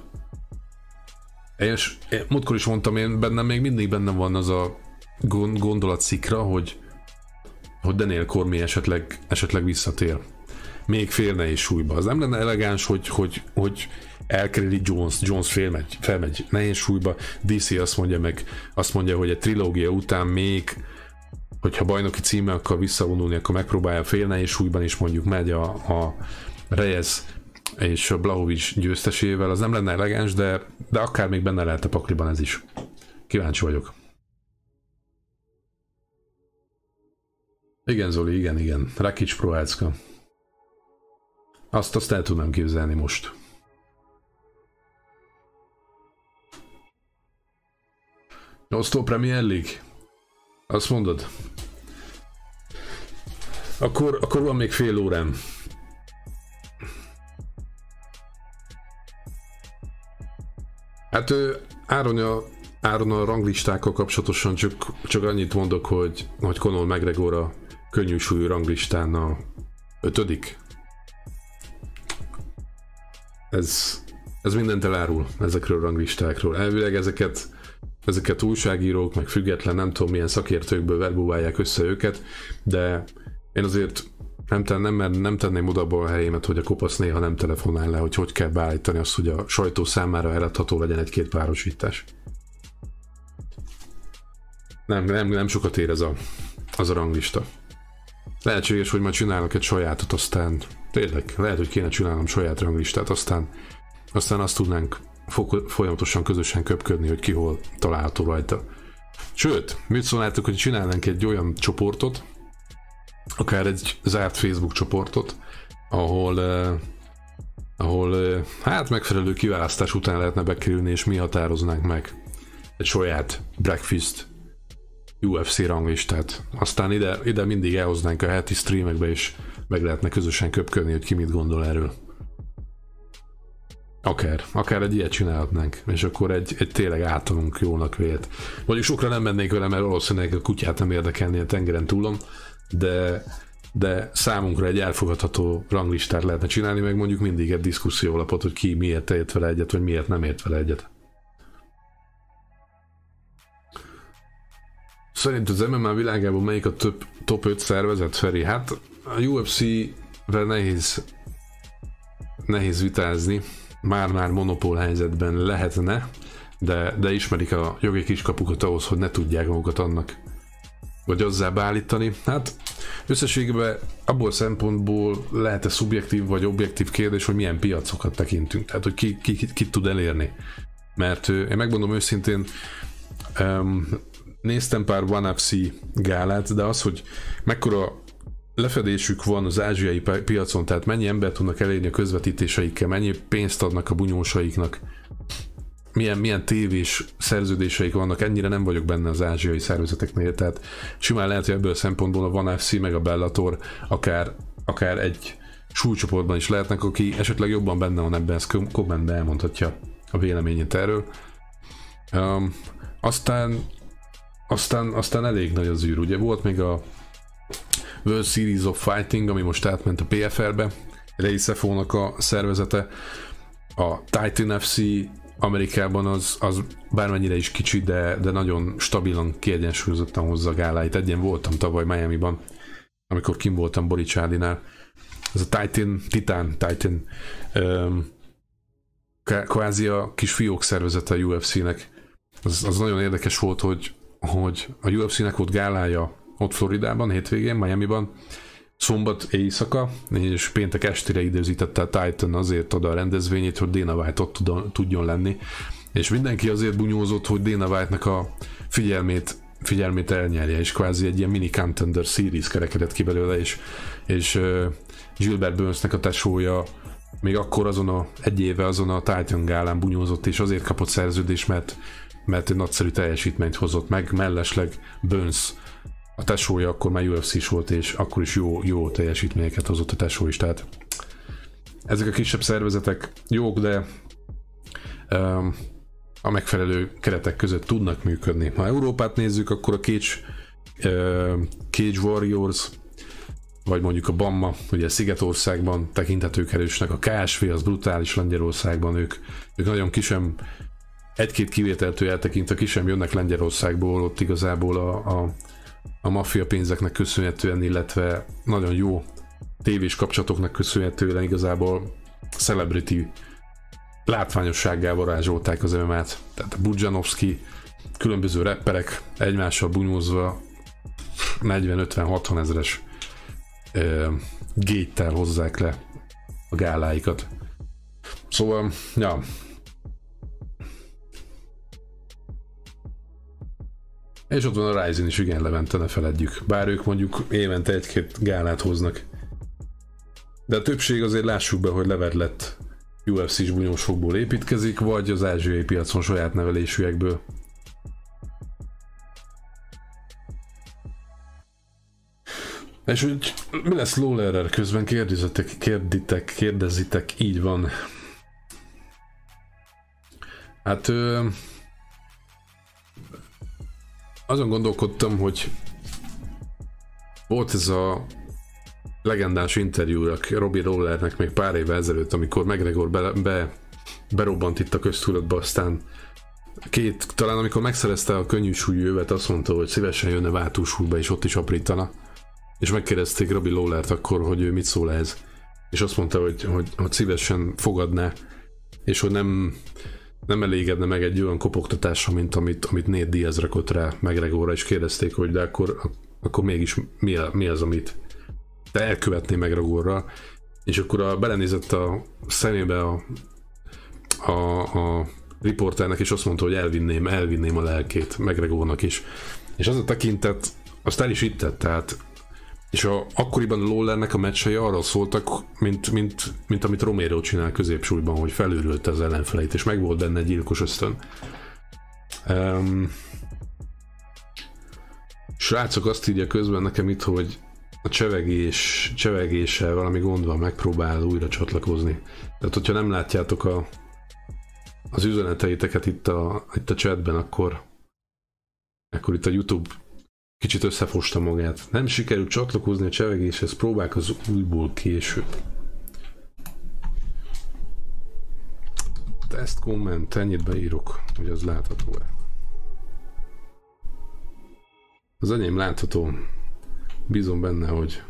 És múltkor is mondtam, én bennem még mindig bennem van az a gondolatszikra, hogy hogy Daniel Cormier esetleg, esetleg visszatér. Még félne is súlyba. Az nem lenne elegáns, hogy, hogy, hogy elkerüli Jones, Jones felmegy, felmegy nehéz súlyba, DC azt mondja meg, azt mondja, hogy egy trilógia után még hogyha bajnoki címe akar visszavonulni, akkor megpróbálja fél nehéz súlyban is mondjuk megy a, a Reyes és a Blahovic győztesével, az nem lenne elegáns, de, de akár még benne lehet a pakliban ez is. Kíváncsi vagyok. Igen, Zoli, igen, igen. Rakic Prohácka. Azt, azt el tudnám képzelni most. Osztó Premier League? Azt mondod? Akkor, akkor van még fél órám. Hát ő, Áron a, Áron a ranglistákkal kapcsolatosan csak, csak annyit mondok, hogy, hogy Conor McGregor a könnyű súlyú ranglistán a ötödik. Ez, ez mindent elárul ezekről a ranglistákról. Elvileg ezeket, ezeket újságírók, meg független, nem tudom milyen szakértőkből verbúválják össze őket, de én azért nem, ten, nem, nem tenném oda a helyémet, hogy a kopasz néha nem telefonál le, hogy hogy kell beállítani azt, hogy a sajtó számára eladható legyen egy-két párosítás. Nem, nem, nem sokat ér ez a, az a ranglista. Lehetséges, hogy majd csinálok egy sajátot, aztán tényleg, lehet, hogy kéne csinálnom saját ranglistát, aztán, aztán azt tudnánk folyamatosan közösen köpködni, hogy ki hol található rajta. Sőt, mit szólnátok, hogy csinálnánk egy olyan csoportot, akár egy zárt Facebook csoportot, ahol, eh, ahol eh, hát megfelelő kiválasztás után lehetne bekerülni, és mi határoznánk meg egy saját breakfast UFC ranglistát. Aztán ide, ide mindig elhoznánk a heti streamekbe, és meg lehetne közösen köpködni, hogy ki mit gondol erről. Akár, akár egy ilyet csinálhatnánk, és akkor egy, egy tényleg általunk jónak vélt. Mondjuk sokra nem mennék vele, mert valószínűleg a kutyát nem érdekelni a tengeren túlon, de, de számunkra egy elfogadható ranglistát lehetne csinálni, meg mondjuk mindig egy diszkusziólapot, hogy ki miért ért vele egyet, vagy miért nem ért vele egyet. Szerint az MMA világában melyik a több, top 5 szervezet, Feri? Hát a UFC-vel nehéz, nehéz vitázni, már-már monopól helyzetben lehetne, de, de ismerik a jogi kiskapukat ahhoz, hogy ne tudják magukat annak vagy azzá beállítani. Hát összességében abból szempontból lehet-e szubjektív vagy objektív kérdés, hogy milyen piacokat tekintünk, tehát hogy ki, ki, ki, ki tud elérni. Mert én megmondom őszintén, um, néztem pár One FC gálát, de az, hogy mekkora lefedésük van az ázsiai piacon, tehát mennyi embert tudnak elérni a közvetítéseikkel, mennyi pénzt adnak a bunyósaiknak, milyen, milyen tévés szerződéseik vannak, ennyire nem vagyok benne az ázsiai szervezeteknél, tehát simán lehet, hogy ebből a szempontból a Van FC meg a Bellator akár, akár egy súlycsoportban is lehetnek, aki esetleg jobban benne van ebben, ezt kommentben elmondhatja a véleményét erről. Um, aztán, aztán, aztán elég nagy az űr. Ugye volt még a World Series of Fighting, ami most átment a PFL-be, Ray a szervezete, a Titan FC Amerikában az, az bármennyire is kicsi, de, de nagyon stabilan, kiegyensúlyozottan hozza gáláit. Egyen voltam tavaly Miami-ban, amikor kim voltam Boricsálinál. Ez a Titan, Titan, Titan, um, kvázi a kis fiók szervezete a UFC-nek. Az, az nagyon érdekes volt, hogy, hogy a UFC-nek volt gálája ott Floridában, hétvégén, Miami-ban, szombat éjszaka, és péntek estére időzítette a Titan azért oda a rendezvényét, hogy Dana White ott tudjon lenni, és mindenki azért bunyózott, hogy Dana White-nak a figyelmét figyelmét elnyerje, és kvázi egy ilyen mini contender series kerekedett ki belőle, és, és uh, Gilbert Burnsnek a tesója még akkor azon a egy éve azon a Titan gálán bunyózott, és azért kapott szerződést, mert, mert egy nagyszerű teljesítményt hozott meg, mellesleg Burns a tesója akkor már UFC is volt, és akkor is jó, jó teljesítményeket hozott a tesó is, tehát ezek a kisebb szervezetek jók, de um, a megfelelő keretek között tudnak működni. Ha Európát nézzük, akkor a Cage, uh, Cage Warriors, vagy mondjuk a Bamma, ugye Szigetországban tekinthetők erősnek, a KSV az brutális Lengyelországban, ők, ők nagyon kisem, egy-két kivételtől eltekintve kisem jönnek Lengyelországból, ott igazából a, a a maffia pénzeknek köszönhetően, illetve nagyon jó tévés kapcsolatoknak köszönhetően igazából celebrity látványossággá varázsolták az MMA-t. Tehát a Budjanovski, különböző rapperek egymással bunyózva 40-50-60 ezeres géttel hozzák le a gáláikat. Szóval, ja, És ott van a Ryzen is, igen, Levente, ne feledjük. Bár ők mondjuk évente egy-két gálát hoznak. De a többség azért lássuk be, hogy levet lett UFC-s bunyósokból építkezik, vagy az ázsiai piacon saját nevelésűekből. És hogy mi lesz Lawlerer közben kérdezitek, kérditek, kérdezitek, így van. Hát ő, azon gondolkodtam, hogy volt ez a legendás interjú a Robbie Rollernek még pár éve ezelőtt, amikor McGregor be, be, berobbant itt a köztudatba, aztán két, talán amikor megszerezte a könnyű súlyú jövet, azt mondta, hogy szívesen jönne váltósúlyba, és ott is aprítana. És megkérdezték Robbie Lawlert akkor, hogy ő mit szól ez. És azt mondta, hogy, hogy, hogy szívesen fogadná, és hogy nem, nem elégedne meg egy olyan kopogtatása, mint amit, amit Nate Diaz rakott rá Megregóra, és kérdezték, hogy de akkor, akkor mégis mi, a, mi az, amit te elkövetné Megregóra, és akkor a, belenézett a szemébe a, a, a riporternek, és azt mondta, hogy elvinném, elvinném a lelkét Megregónak is. És az a tekintet, azt el is ittett, tehát és a, akkoriban Lawlernek a meccsei arról szóltak, mint, mint, mint amit Romero csinál középsúlyban, hogy felőrülte az ellenfeleit, és meg volt benne egy gyilkos ösztön. Um, srácok azt írja közben nekem itt, hogy a csevegés, csevegéssel valami gond van, megpróbál újra csatlakozni. Tehát, hogyha nem látjátok a, az üzeneteiteket itt a, itt a chatben, akkor, akkor itt a YouTube Kicsit összefosta magát. Nem sikerült csatlakozni a csevegéshez, próbálk az újból később. Test komment, ennyit beírok, hogy az látható-e. Az enyém látható. Bízom benne, hogy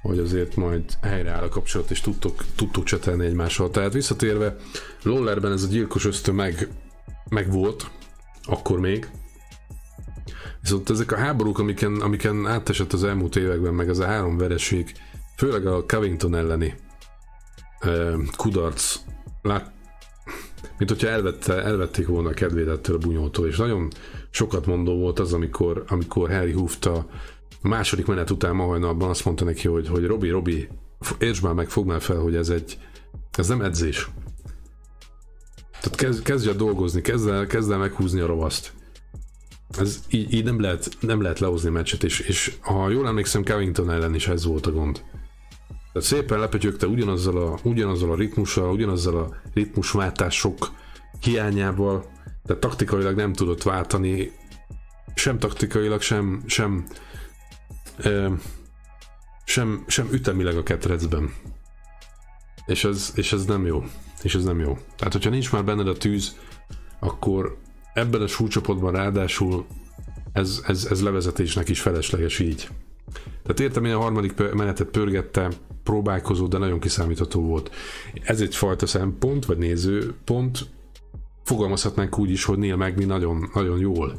hogy azért majd helyreáll a kapcsolat, és tudtok, tudtok csetelni egymással. Tehát visszatérve, Lollerben ez a gyilkos ösztön meg, meg volt, akkor még. Viszont ezek a háborúk, amiken, amiken átesett az elmúlt években, meg az a három vereség, főleg a Covington elleni uh, kudarc, lát, mint hogyha elvette, elvették volna a kedvét ettől a bunyótól, és nagyon sokat mondó volt az, amikor, amikor Harry Hooft a második menet után ma hajnalban azt mondta neki, hogy, hogy Robi, Robi, értsd már meg, fogd már fel, hogy ez egy, ez nem edzés. Tehát kezd, kezdj el dolgozni, kezd el, kezd el meghúzni a ravaszt. Ez így, így nem, lehet, nem lehet lehozni meccset, és, és ha jól emlékszem, Covington ellen is ez volt a gond. Tehát szépen lepötyögte ugyanazzal a, ugyanazzal a ritmussal, ugyanazzal a ritmusváltások hiányával, de taktikailag nem tudott váltani, sem taktikailag, sem, sem, ö, sem, sem ütemileg a ketrecben. És ez, és ez nem jó. És ez nem jó. Tehát, hogyha nincs már benned a tűz, akkor ebben a súlycsoportban ráadásul ez, ez, ez levezetésnek is felesleges így. Tehát értem, én a harmadik menetet pörgettem, próbálkozó, de nagyon kiszámítható volt. Ez egy fajta szempont, vagy nézőpont. Fogalmazhatnánk úgy is, hogy Neil Magni nagyon, nagyon jól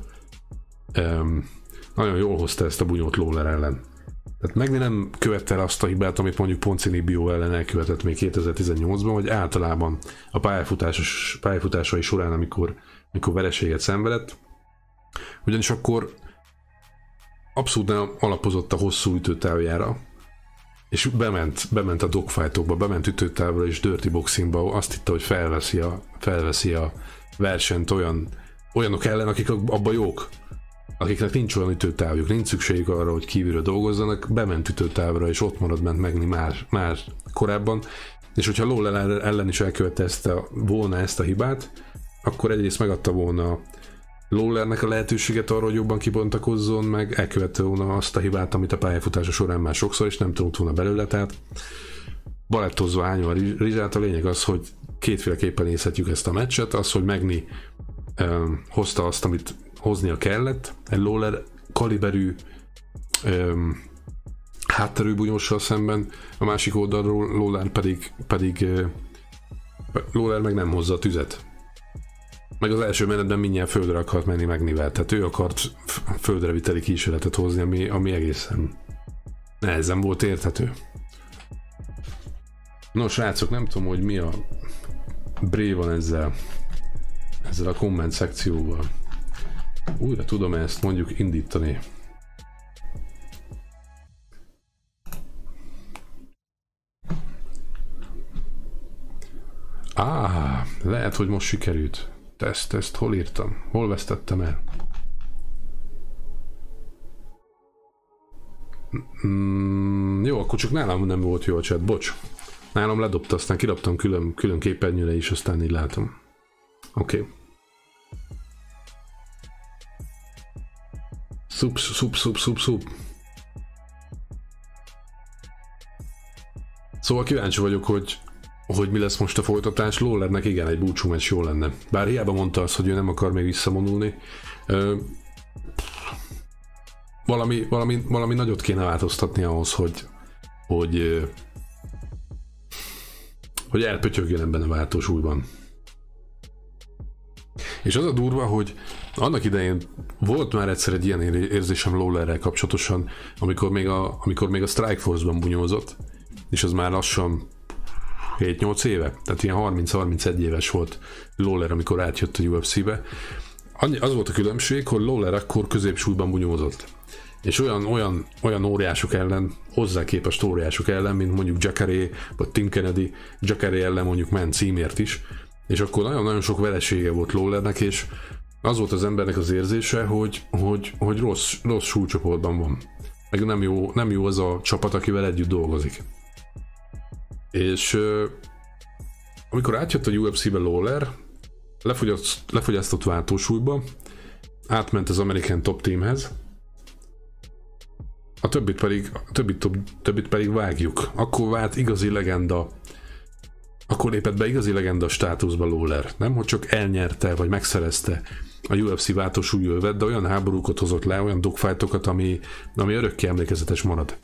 um, nagyon jól hozta ezt a bunyót Lawler ellen. Tehát Magni nem követte azt a hibát, amit mondjuk Poncini Bio ellen elkövetett még 2018-ban, vagy általában a pályafutásos, pályafutásai során, amikor, amikor vereséget szenvedett. Ugyanis akkor abszolút nem alapozott a hosszú ütőtávjára, és bement, bement a dogfightokba, bement ütőtávra és dirty boxingba, azt hitte, hogy felveszi a, felveszi a versenyt olyan, olyanok ellen, akik abban jók, akiknek nincs olyan ütőtávjuk, nincs szükségük arra, hogy kívülről dolgozzanak, bement ütőtávra, és ott marad ment megni már, már korábban, és hogyha Lowell ellen is elkövette ezt a, volna ezt a hibát, akkor egyrészt megadta volna Lawlernek a lehetőséget arra, hogy jobban kibontakozzon, meg elkövette volna azt a hibát, amit a pályafutása során már sokszor is nem tudott volna belőle, tehát balettozva ányva a rizsát, a lényeg az, hogy kétféleképpen nézhetjük ezt a meccset, az, hogy Megni hozta azt, amit hoznia kellett, egy Lawler kaliberű um, hátterű bunyóssal szemben, a másik oldalról Lawler pedig, pedig Lawler meg nem hozza a tüzet. Meg az első menetben mindjárt földre akart menni Megnivel, tehát ő akart földre viteli kísérletet hozni, ami, ami egészen nehezen volt érthető. Nos, srácok, nem tudom, hogy mi a bré van ezzel, ezzel a komment szekcióval. Újra tudom ezt mondjuk indítani. Á, lehet, hogy most sikerült. Teszt, ezt hol írtam? Hol vesztettem el? Mm, jó, akkor csak nálam nem volt jó a chat, bocs. Nálam ledobta, aztán kiraptam külön, külön képernyőre is, aztán így látom. Oké. Okay. Szup, szup, szup, szup, szup. Szóval kíváncsi vagyok, hogy hogy mi lesz most a folytatás. Lawlernek igen, egy búcsú meccs jó lenne. Bár hiába mondta azt, hogy ő nem akar még visszamondulni. Ö, valami, valami, valami nagyot kéne változtatni ahhoz, hogy, hogy, hogy elpötyögjön ebben a váltósúlyban. És az a durva, hogy annak idején volt már egyszer egy ilyen érzésem Lawlerrel kapcsolatosan, amikor még a, amikor még a Strike Force-ban bunyózott, és az már lassan 7-8 éve, tehát ilyen 30-31 éves volt Lawler, amikor átjött a UFC-be. Az volt a különbség, hogy Lawler akkor középsúlyban bunyózott. És olyan, olyan, olyan óriások ellen, hozzá képest óriások ellen, mint mondjuk Jacare vagy Tim Kennedy, Jacare ellen mondjuk ment címért is, és akkor nagyon-nagyon sok veresége volt Lawlernek, és az volt az embernek az érzése, hogy, hogy, hogy rossz, rossz súlycsoportban van. Meg nem jó, nem jó az a csapat, akivel együtt dolgozik. És amikor átjött a UFC-be Lawler, lefogyaszt, lefogyasztott váltósúlyba, átment az American Top Teamhez, a többit pedig, a többit, többit pedig vágjuk. Akkor vált igazi legenda, akkor lépett be igazi legenda státuszba Lawler. Nem, hogy csak elnyerte, vagy megszerezte a UFC váltósúlyövet, de olyan háborúkat hozott le, olyan dogfightokat, ami, ami örökké emlékezetes marad.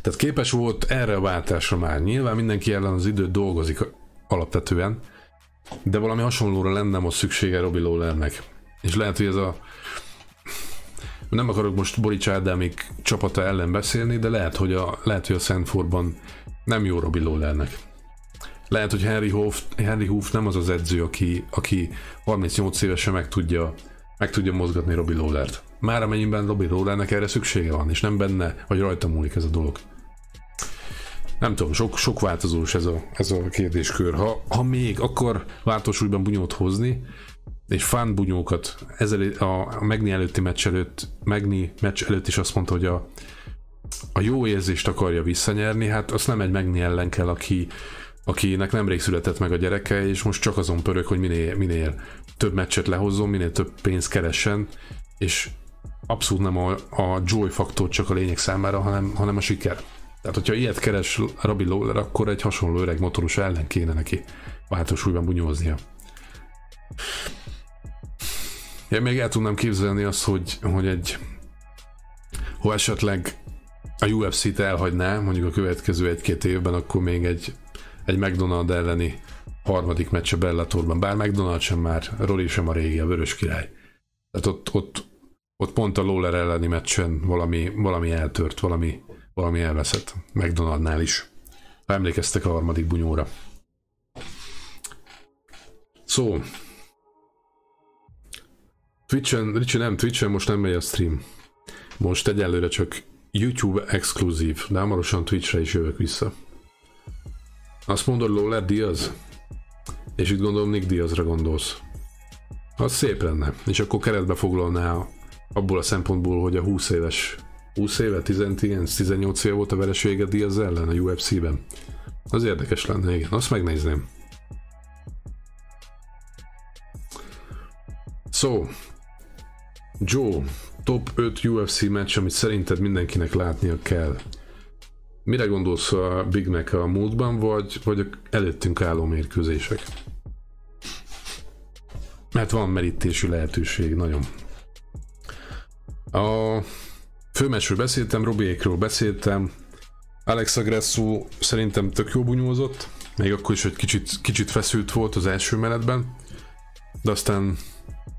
Tehát képes volt erre a váltásra már. Nyilván mindenki ellen az időt dolgozik alapvetően, de valami hasonlóra lenne most szüksége Robbie Lawlernek. És lehet, hogy ez a nem akarok most Borics Ádámik csapata ellen beszélni, de lehet, hogy a, lehet, hogy a Szentforban nem jó Robbie Lawlernek. Lehet, hogy Henry Hoof, Henry Hoof nem az az edző, aki, aki 38 évesen meg tudja, meg tudja mozgatni Robbie Lawlert. Már amennyiben Robbie Lawlernek erre szüksége van, és nem benne, vagy rajta múlik ez a dolog. Nem tudom, sok, sok változós ez a, ez a kérdéskör. Ha, ha még akkor változóban bunyót hozni, és fán bunyókat, ezzel a, a Megni előtti meccs előtt, Megni meccs előtt is azt mondta, hogy a, a jó érzést akarja visszanyerni, hát azt nem egy Megni ellen kell, aki, akinek nemrég született meg a gyereke, és most csak azon pörög, hogy minél, minél több meccset lehozzon, minél több pénzt keressen, és abszolút nem a, a joy faktor csak a lényeg számára, hanem, hanem a siker. Tehát, hogyha ilyet keres Robbie Lawler, akkor egy hasonló öreg motoros ellen kéne neki váltósúlyban bunyóznia. Én még el tudnám képzelni azt, hogy, hogy egy ha esetleg a UFC-t elhagyná, mondjuk a következő egy-két évben, akkor még egy, egy McDonald elleni harmadik meccs a Bellatorban, bár McDonald sem már, Rory sem a régi, a vörös király. Tehát ott, ott, ott pont a Lawler elleni meccsen valami, valami eltört, valami, valami elveszett. McDonaldnál is. Ha emlékeztek a harmadik bunyóra. Szó. Twitchen, Ricsi nem, Twitchen most nem megy a stream. Most egyelőre csak YouTube exkluzív, de hamarosan Twitchre is jövök vissza. Azt mondod Lawler Diaz? És itt gondolom Nick Diazra gondolsz. Az szép lenne, és akkor keretbe foglalná abból a szempontból, hogy a 20 éves 20 éve, 19-18 éve volt a veresége Diaz ellen a UFC-ben. Az érdekes lenne, igen, azt megnézném. So, Joe, top 5 UFC meccs, amit szerinted mindenkinek látnia kell. Mire gondolsz a Big Mac a múltban, vagy, vagy előttünk álló mérkőzések? Mert van merítési lehetőség, nagyon. A főmesről beszéltem, Robiékról beszéltem, Alex Agresso szerintem tök jó bunyózott, még akkor is, hogy kicsit, kicsit feszült volt az első menetben, de aztán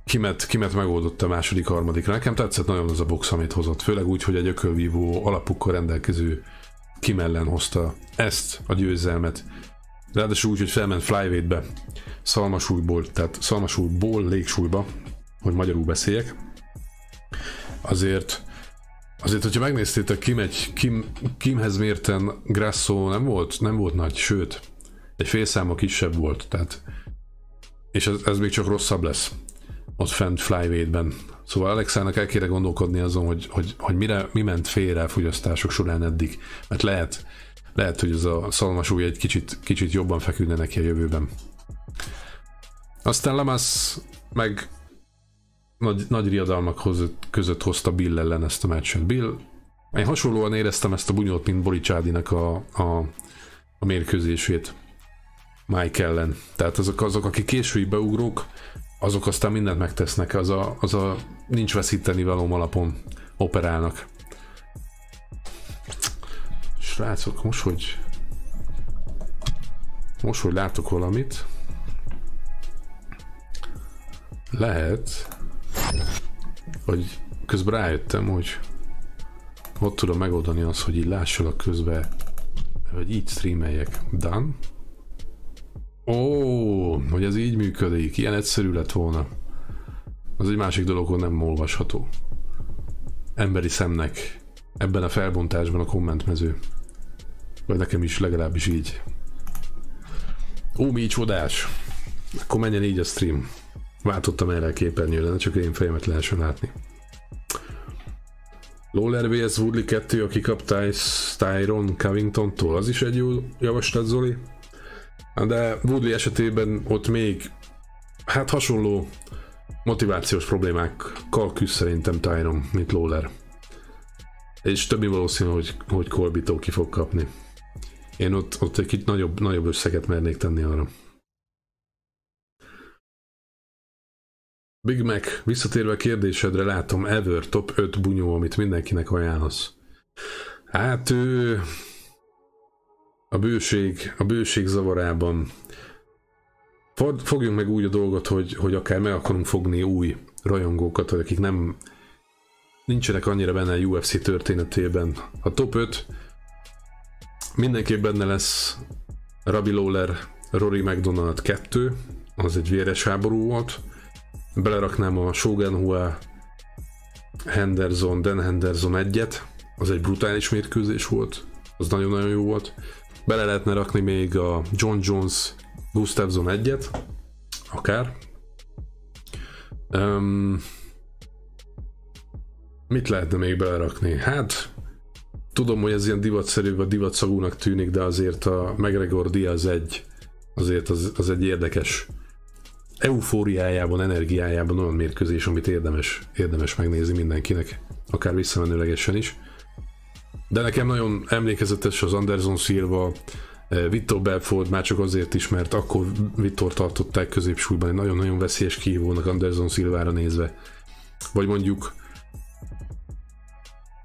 kimet, kimet megoldott a második, harmadikra. Nekem tetszett nagyon az a box, amit hozott, főleg úgy, hogy egy ökölvívó alapukkal rendelkező kimellen hozta ezt a győzelmet. Ráadásul úgy, hogy felment flyweight-be, szalmasúlyból, tehát szalmasúlyból légsúlyba, hogy magyarul beszéljek. Azért Azért, hogyha megnéztétek, Kim, egy, Kim, Kimhez mérten Grasso nem volt, nem volt nagy, sőt, egy fél száma kisebb volt, tehát és ez, ez még csak rosszabb lesz ott fent flyweight-ben. Szóval Alexának el kéne gondolkodni azon, hogy, hogy, hogy mire, mi ment félre a fogyasztások során eddig, mert lehet, lehet, hogy ez a szalmasúly egy kicsit, kicsit jobban feküdne neki a jövőben. Aztán Lamas meg nagy, nagy riadalmak között hozta Bill ellen ezt a meccset. Bill, én hasonlóan éreztem ezt a bunyót, mint Boricsádinak a, a, a mérkőzését Mike ellen. Tehát azok, azok, akik késői beugrók, azok aztán mindent megtesznek, az a, az a nincs veszíteni való alapon operálnak. Srácok, most hogy most, hogy látok valamit, lehet, hogy közben rájöttem, hogy ott tudom megoldani azt, hogy így lássalak közben, hogy így streameljek. Done. Ó, hogy ez így működik, ilyen egyszerű lett volna. Az egy másik dolog, hogy nem olvasható. Emberi szemnek ebben a felbontásban a kommentmező. Vagy nekem is legalábbis így. Ó, mi csodás! Akkor menjen így a stream. Váltottam erre a képernyőre, ne csak én fejemet lehessen látni. Lawler vs. Woodley 2, aki kapta Tyron Covington-tól, az is egy jó javaslat, Zoli. De Woodley esetében ott még hát hasonló motivációs problémákkal küzd szerintem Tyron, mint Lawler. És többi valószínű, hogy, hogy Colby ki fog kapni. Én ott, ott egy kicsit nagyobb, nagyobb összeget mernék tenni arra. Big Mac, visszatérve a kérdésedre, látom Ever top 5 bunyó, amit mindenkinek ajánlasz. Hát ő a bőség, a bőség zavarában fogjunk meg úgy a dolgot, hogy, hogy akár meg akarunk fogni új rajongókat, akik nem nincsenek annyira benne a UFC történetében. A top 5 mindenképp benne lesz Rabi Lawler, Rory McDonald 2, az egy véres háború volt, beleraknám a Shogun Hua Henderson, Dan Henderson egyet, az egy brutális mérkőzés volt, az nagyon-nagyon jó volt. Bele lehetne rakni még a John Jones Gustafsson egyet, akár. Um, mit lehetne még belerakni? Hát, tudom, hogy ez ilyen divatszerű, vagy divatszagúnak tűnik, de azért a McGregor Diaz egy, azért az, az egy érdekes eufóriájában, energiájában olyan mérkőzés, amit érdemes, érdemes megnézni mindenkinek, akár visszamenőlegesen is. De nekem nagyon emlékezetes az Anderson Silva, Vittor Belford már csak azért is, mert akkor Vittor tartották középsúlyban egy nagyon-nagyon veszélyes kihívónak Anderson Silvára nézve. Vagy mondjuk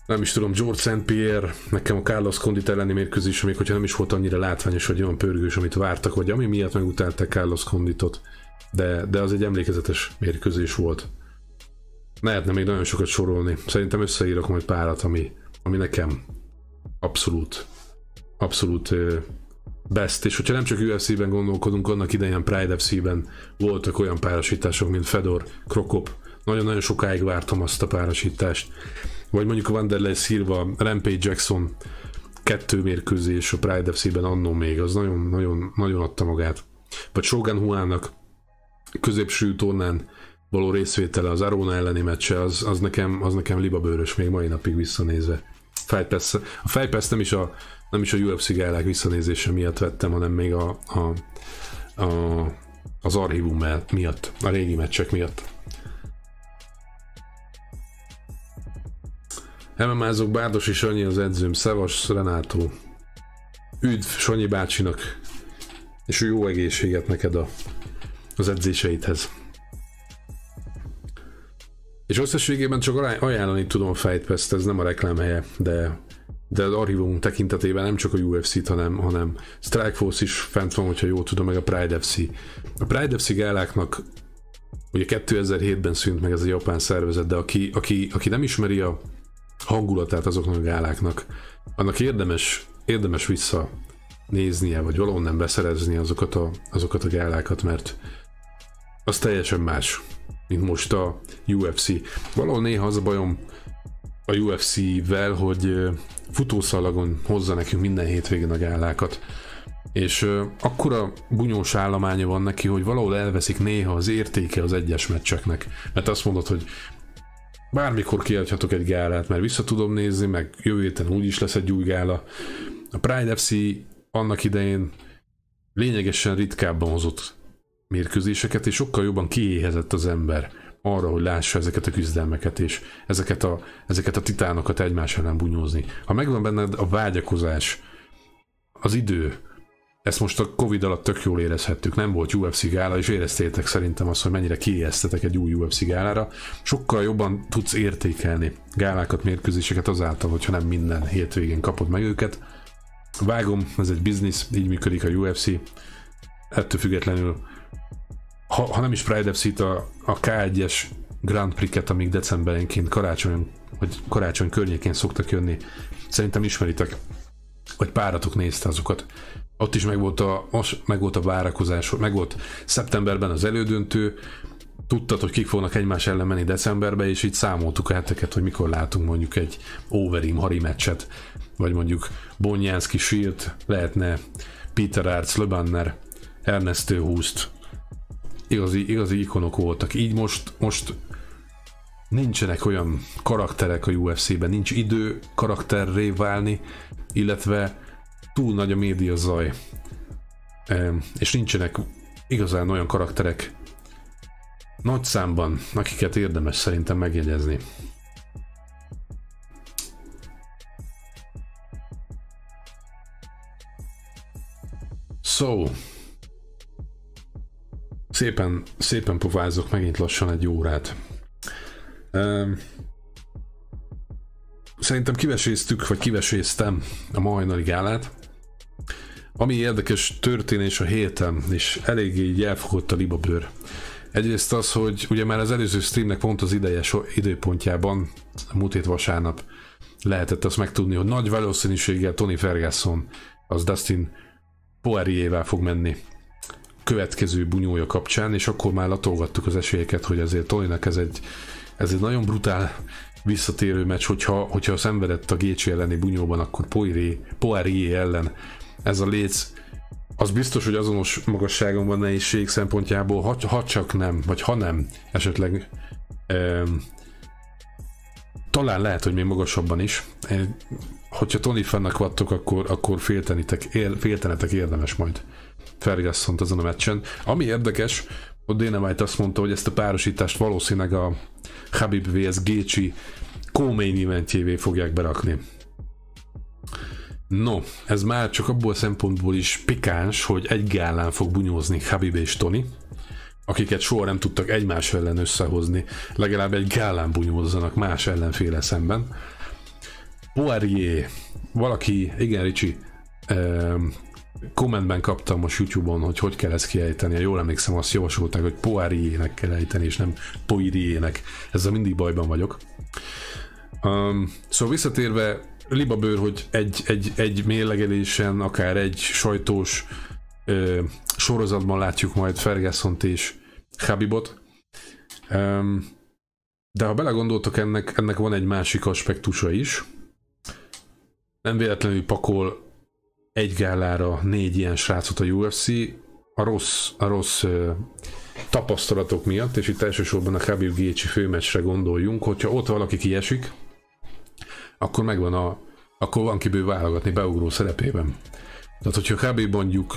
nem is tudom, George St. Pierre, nekem a Carlos Condit elleni mérkőzés, még hogyha nem is volt annyira látványos, vagy olyan pörgős, amit vártak, vagy ami miatt megutálták Carlos Conditot, de, de az egy emlékezetes mérkőzés volt. Lehetne még nagyon sokat sorolni. Szerintem összeírok majd párat, ami, ami nekem abszolút, abszolút best, és hogyha nem csak UFC-ben gondolkodunk, annak idején Pride FC-ben voltak olyan párosítások, mint Fedor, Krokop, nagyon-nagyon sokáig vártam azt a párosítást. Vagy mondjuk a Wanderlei Silva, Rampage Jackson kettő mérkőzés a Pride FC-ben annó még, az nagyon-nagyon nagyon adta magát. Vagy Shogun Huának középső tornán való részvétele az Arona elleni meccse, az, az, nekem, az nekem libabőrös még mai napig visszanézve. Pass, a Pass nem is a, nem is a UFC gálák visszanézése miatt vettem, hanem még a, a, a az archívum miatt, a régi meccsek miatt. MMA-zok Bárdosi Sanyi az edzőm, Szevas Renátó. Üdv Sanyi bácsinak, és jó egészséget neked a, az edzéseidhez. És összességében csak ajánlani tudom a Fight Pass, ez nem a reklámhelye, de de az archívum tekintetében nem csak a UFC-t, hanem, hanem Strikeforce is fent van, hogyha jól tudom, meg a Pride FC. A Pride FC gáláknak ugye 2007-ben szűnt meg ez a japán szervezet, de aki, aki, aki nem ismeri a hangulatát azoknak a gáláknak, annak érdemes, érdemes vissza néznie, vagy valahonnan beszerezni azokat a, azokat a gálákat, mert az teljesen más, mint most a UFC. Valahol néha az a bajom a UFC-vel, hogy futószalagon hozza nekünk minden hétvégén a gálákat. És akkora bunyós állománya van neki, hogy valahol elveszik néha az értéke az egyes meccseknek. Mert azt mondod, hogy bármikor kiadhatok egy gálát, mert vissza tudom nézni, meg jövő héten úgyis lesz egy új gála. A Pride FC annak idején lényegesen ritkábban hozott mérkőzéseket, és sokkal jobban kiéhezett az ember arra, hogy lássa ezeket a küzdelmeket, és ezeket a, ezeket a titánokat egymás ellen bunyózni. Ha megvan benned a vágyakozás, az idő, ezt most a Covid alatt tök jól érezhettük, nem volt UFC gála, és éreztétek szerintem azt, hogy mennyire kiéheztetek egy új UFC gálára. Sokkal jobban tudsz értékelni gálákat, mérkőzéseket azáltal, hogyha nem minden hétvégén kapod meg őket. Vágom, ez egy biznisz, így működik a UFC. Ettől függetlenül, ha, ha nem is Pride FC-t, a, a K1-es Grand Prix-et, amik decemberenként karácsony, vagy karácsony környékén szoktak jönni, szerintem ismeritek, vagy páratok nézte azokat. Ott is megvolt a, megvolt a várakozás, megvolt szeptemberben az elődöntő, tudtad, hogy kik fognak egymás ellen menni decemberbe, és így számoltuk a heteket, hogy mikor látunk mondjuk egy Overeem Hari meccset, vagy mondjuk Bonjánszki Shield, lehetne Peter Arts, Lebanner, Ernesto Hust, igazi, igazi ikonok voltak. Így most, most nincsenek olyan karakterek a UFC-ben, nincs idő karakterré válni, illetve túl nagy a média zaj, és nincsenek igazán olyan karakterek nagy számban, akiket érdemes szerintem megjegyezni. So, szépen, szépen pofázok megint lassan egy órát. Um, szerintem kiveséztük, vagy kiveséztem a majnali gálát. Ami érdekes történés a héten, és eléggé így elfogott a libabőr. Egyrészt az, hogy ugye már az előző streamnek pont az ideje időpontjában, a múlt hét vasárnap lehetett azt megtudni, hogy nagy valószínűséggel Tony Ferguson az Dustin Poiriervel fog menni következő bunyója kapcsán, és akkor már latolgattuk az esélyeket, hogy azért Tonynak ez egy, ez egy nagyon brutál visszatérő meccs, hogyha, hogyha szenvedett a Gécsi elleni bunyóban, akkor Poirier, Poirier ellen ez a léc az biztos, hogy azonos magasságon van nehézség szempontjából, ha, ha csak nem, vagy ha nem, esetleg e, talán lehet, hogy még magasabban is. Hogyha Tony fannak vattok, akkor, akkor féltenitek, él, féltenetek érdemes majd ferguson azon a meccsen. Ami érdekes, hogy Dana White azt mondta, hogy ezt a párosítást valószínűleg a Habib vs. Gécsi co-main eventjévé fogják berakni. No, ez már csak abból szempontból is pikáns, hogy egy gálán fog bunyózni Habib és Tony, akiket soha nem tudtak egymás ellen összehozni, legalább egy gálán bunyózzanak más ellenféle szemben. Poirier, valaki, igen Ricsi, kommentben kaptam most YouTube-on, hogy hogy kell ezt kiejteni. Jól emlékszem, azt javasolták, hogy Poirier-nek kell ejteni, és nem Poirier-nek. Ezzel mindig bajban vagyok. Um, szóval visszatérve, libabőr, hogy egy, egy, egy mérlegelésen, akár egy sajtós ö, sorozatban látjuk majd Ferguson és Habibot. Um, de ha belegondoltok, ennek, ennek van egy másik aspektusa is. Nem véletlenül pakol egy gálára négy ilyen srácot a UFC, a rossz, a rossz ö, tapasztalatok miatt, és itt elsősorban a Khabib Gécsi főmeccsre gondoljunk, hogyha ott valaki kiesik, akkor megvan a, akkor van kiből válogatni beugró szerepében. Tehát, hogyha Khabib mondjuk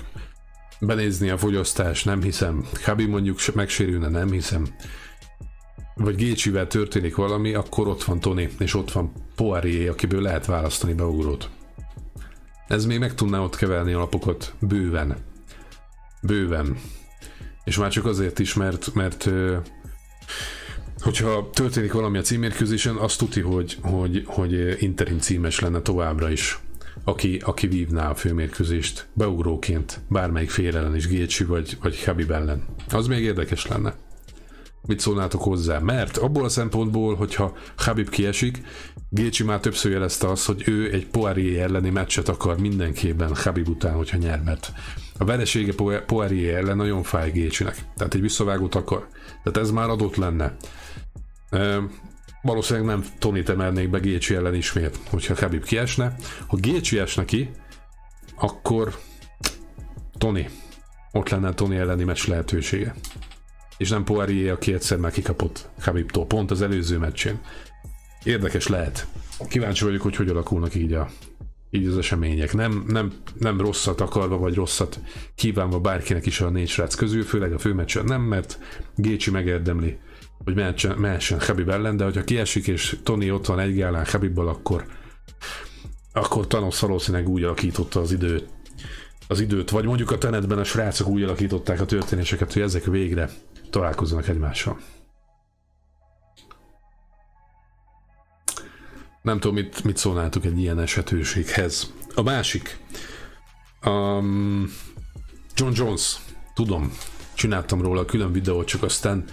benézni a fogyasztás, nem hiszem. Khabib mondjuk megsérülne, nem hiszem. Vagy Gécsivel történik valami, akkor ott van Tony, és ott van Poirier, akiből lehet választani beugrót. Ez még meg tudná ott keverni alapokat bőven. Bőven. És már csak azért is, mert, mert hogyha történik valami a címérkőzésen, azt tuti, hogy, hogy, hogy interim címes lenne továbbra is. Aki, aki vívná a főmérkőzést beugróként, bármelyik fél ellen is, Gécsi vagy, vagy Habib ellen. Az még érdekes lenne. Mit szólnátok hozzá? Mert abból a szempontból, hogyha Habib kiesik, Gécsi már többször jelezte azt, hogy ő egy Poirier elleni meccset akar mindenképpen Habib után, hogyha nyer, mert a veresége Poirier ellen nagyon fáj Gécsinek. Tehát egy visszavágót akar. Tehát ez már adott lenne. E, valószínűleg nem Tony emelnék be Gécsi ellen ismét, hogyha Habib kiesne. Ha Gécsi esne ki, akkor Tony. Ott lenne Tony elleni meccs lehetősége és nem Poirier, aki egyszer már kikapott Khabibtól, pont az előző meccsén. Érdekes lehet. Kíváncsi vagyok, hogy hogy alakulnak így a így az események. Nem, nem, nem rosszat akarva, vagy rosszat kívánva bárkinek is a négy srác közül, főleg a főmeccsen nem, mert Gécsi megérdemli, hogy mehessen, mehessen Habib ellen, de hogyha kiesik és Tony ott van egy gálán Habibbal, akkor akkor Thanos valószínűleg úgy alakította az időt, az időt, vagy mondjuk a tenetben a srácok úgy alakították a történéseket, hogy ezek végre találkozzanak egymással. Nem tudom, mit, mit szólnátok egy ilyen esetőséghez. A másik. Um, John Jones. Tudom, csináltam róla külön videót, csak aztán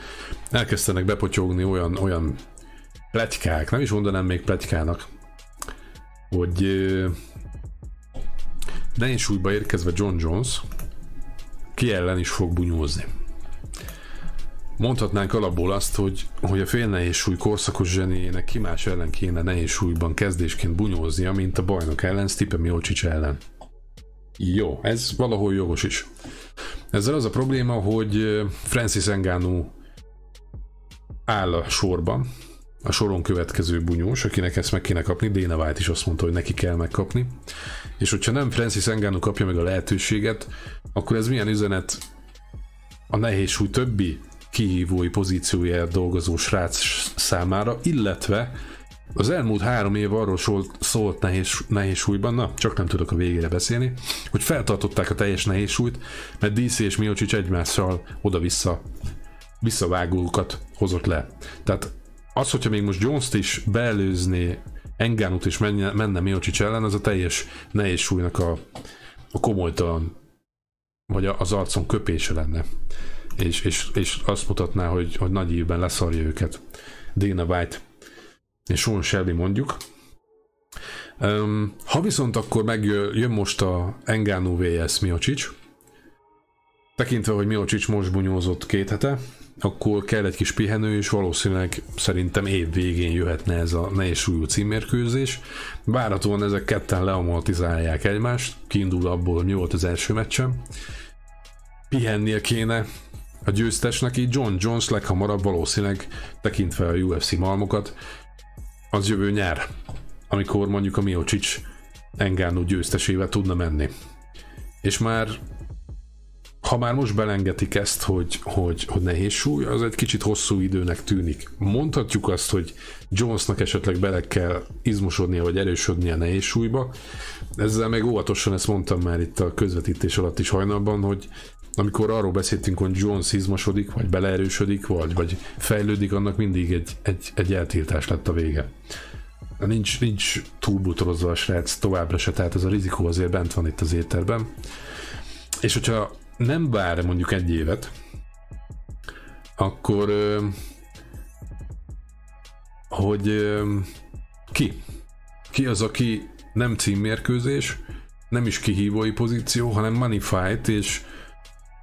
elkezdenek bepotyogni olyan, olyan pletykák, nem is mondanám még pletykának, hogy uh, nehéz súlyba érkezve John Jones ki ellen is fog bunyózni. Mondhatnánk alapból azt, hogy, hogy a fél nehéz súly korszakos zseniének ki más ellen kéne nehéz súlyban kezdésként bunyóznia, mint a bajnok ellen, Stipe Miocic ellen. Jó, ez valahol jogos is. Ezzel az a probléma, hogy Francis Ngannou áll a sorban, a soron következő bunyós, akinek ezt meg kéne kapni, Dana White is azt mondta, hogy neki kell megkapni. És hogyha nem Francis Ngannou kapja meg a lehetőséget, akkor ez milyen üzenet a nehéz súly többi kihívói pozíciójáért dolgozó srác számára, illetve az elmúlt három év arról szólt nehéz, nehéz súlyban, na, csak nem tudok a végére beszélni, hogy feltartották a teljes nehéz súlyt, mert DC és Miocic egymással oda-vissza visszavágókat hozott le. Tehát az, hogyha még most Jones-t is beelőzné Engánut és menne, menne Miocic ellen, az a teljes nehéz súlynak a, a komolytalan vagy az arcon köpése lenne és, és, és azt mutatná, hogy, hogy nagy évben leszarja őket. Dana White és Sean Shelby mondjuk. Um, ha viszont akkor megjön most a Engano vs Miocic, tekintve, hogy Miocic most bunyózott két hete, akkor kell egy kis pihenő, és valószínűleg szerintem év végén jöhetne ez a nehéz súlyú címérkőzés. Várhatóan ezek ketten leamortizálják egymást, kiindul abból, mi volt az első meccsem. Pihennie kéne, a győztesnek így John Jones leghamarabb valószínűleg tekintve a UFC malmokat, az jövő nyár, amikor mondjuk a Miocic Engano győztesével tudna menni. És már ha már most belengetik ezt, hogy, hogy, hogy nehéz súly, az egy kicsit hosszú időnek tűnik. Mondhatjuk azt, hogy Jonesnak esetleg bele kell izmosodnia, vagy erősödnie nehéz súlyba. Ezzel meg óvatosan ezt mondtam már itt a közvetítés alatt is hajnalban, hogy amikor arról beszéltünk, hogy Jones izmosodik, vagy beleerősödik, vagy, vagy fejlődik, annak mindig egy, egy, egy eltiltás lett a vége. Nincs, nincs túlbutorozva a srác továbbra se, tehát ez a rizikó azért bent van itt az éterben. És hogyha nem vár mondjuk egy évet, akkor hogy ki? Ki az, aki nem címmérkőzés, nem is kihívói pozíció, hanem money fight, és,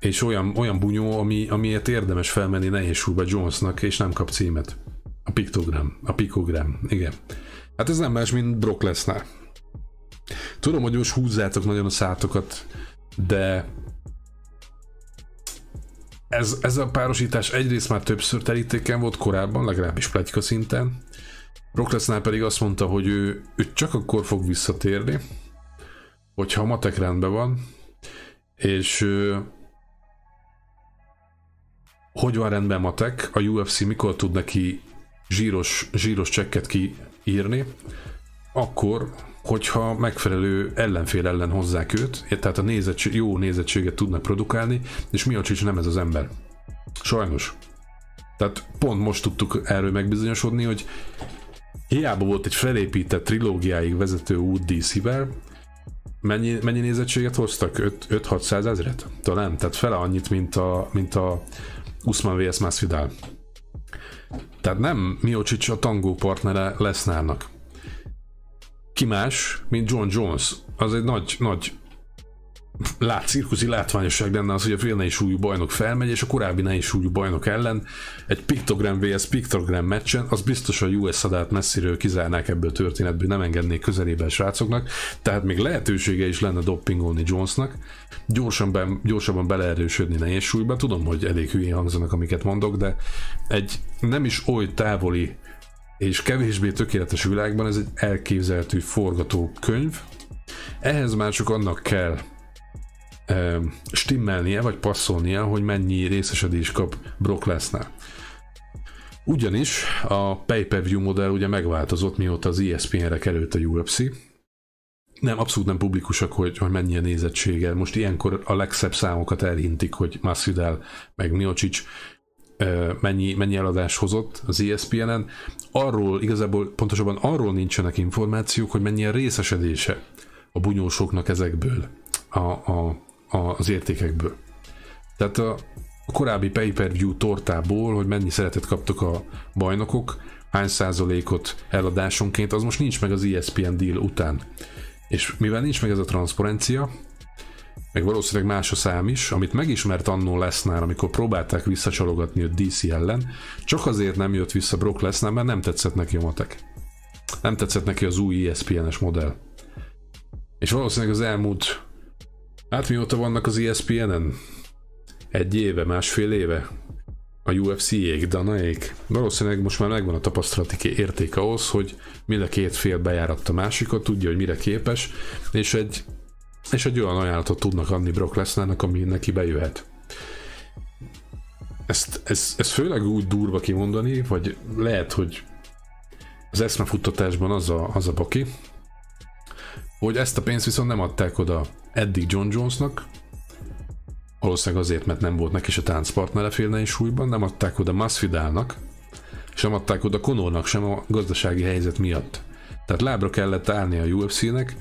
és olyan, olyan bunyó, ami, amiért érdemes felmenni nehéz súlyba Jonesnak, és nem kap címet. A piktogram, a pikogram, igen. Hát ez nem más, mint Brock Lesnar. Tudom, hogy most húzzátok nagyon a szátokat, de ez, ez a párosítás egyrészt már többször terítéken volt korábban, legalábbis pletyka szinten. Brock Lesnar pedig azt mondta, hogy ő, ő csak akkor fog visszatérni, hogyha a matek rendben van, és hogy van rendben matek, a UFC mikor tud neki zsíros, zsíros csekket kiírni, akkor, hogyha megfelelő ellenfél ellen hozzák őt, tehát a nézettség, jó nézettséget tudnak produkálni, és Miocic nem ez az ember. Sajnos. Tehát pont most tudtuk erről megbizonyosodni, hogy hiába volt egy felépített trilógiáig vezető út DC-vel, mennyi, mennyi nézettséget hoztak? 5-600 ezret? Talán, tehát fele annyit, mint a, mint a Usman vs. Masvidal. Tehát nem Miocic a tangó partnere Lesnárnak ki más, mint John Jones. Az egy nagy, nagy lát, cirkuszi látványosság lenne az, hogy a fél nehéz súlyú bajnok felmegy, és a korábbi nehéz súlyú bajnok ellen egy piktogram vs. piktogram meccsen, az biztos a US szadát messziről kizárnák ebből a történetből, nem engednék közelébe srácoknak, tehát még lehetősége is lenne doppingolni Jonesnak, gyorsan be, gyorsabban beleerősödni nehéz súlyba. Tudom, hogy elég hülyén hangzanak, amiket mondok, de egy nem is oly távoli és kevésbé tökéletes világban ez egy elképzelhető forgatókönyv. Ehhez már csak annak kell stimmelnie, vagy passzolnia, hogy mennyi részesedés kap Brock Lesnar. Ugyanis a pay-per-view modell ugye megváltozott, mióta az ESPN-re került a UFC. Nem, abszolút nem publikusak, hogy, hogy mennyi a nézettsége. Most ilyenkor a legszebb számokat elhintik, hogy Masvidal meg Miocic mennyi, mennyi eladás hozott az ESPN-en. Arról, igazából pontosabban arról nincsenek információk, hogy mennyi a részesedése a bunyósoknak ezekből, a, a, az értékekből. Tehát a, korábbi pay-per-view tortából, hogy mennyi szeretet kaptak a bajnokok, hány százalékot eladásonként, az most nincs meg az ESPN deal után. És mivel nincs meg ez a transzparencia, meg valószínűleg más a szám is, amit megismert annó Lesnar, amikor próbálták visszacsalogatni a DC ellen, csak azért nem jött vissza Brock Lesnar, mert nem tetszett neki a matek. Nem tetszett neki az új ESPN-es modell. És valószínűleg az elmúlt, hát mióta vannak az ESPN-en? Egy éve, másfél éve? A UFC-ék, Danaék. Valószínűleg most már megvan a tapasztalati érték ahhoz, hogy a két fél bejáratta a másikat, tudja, hogy mire képes, és egy és egy olyan ajánlatot tudnak adni Brock Lesnarnak, ami neki bejöhet. Ezt, ez, ez főleg úgy durva kimondani, vagy lehet, hogy az eszmefuttatásban az a, az a baki, hogy ezt a pénzt viszont nem adták oda eddig John Jonesnak, valószínűleg azért, mert nem volt neki se táncpartnere félnei súlyban, nem adták oda Masvidalnak, és nem adták oda Conornak sem a gazdasági helyzet miatt. Tehát lábra kellett állni a UFC-nek,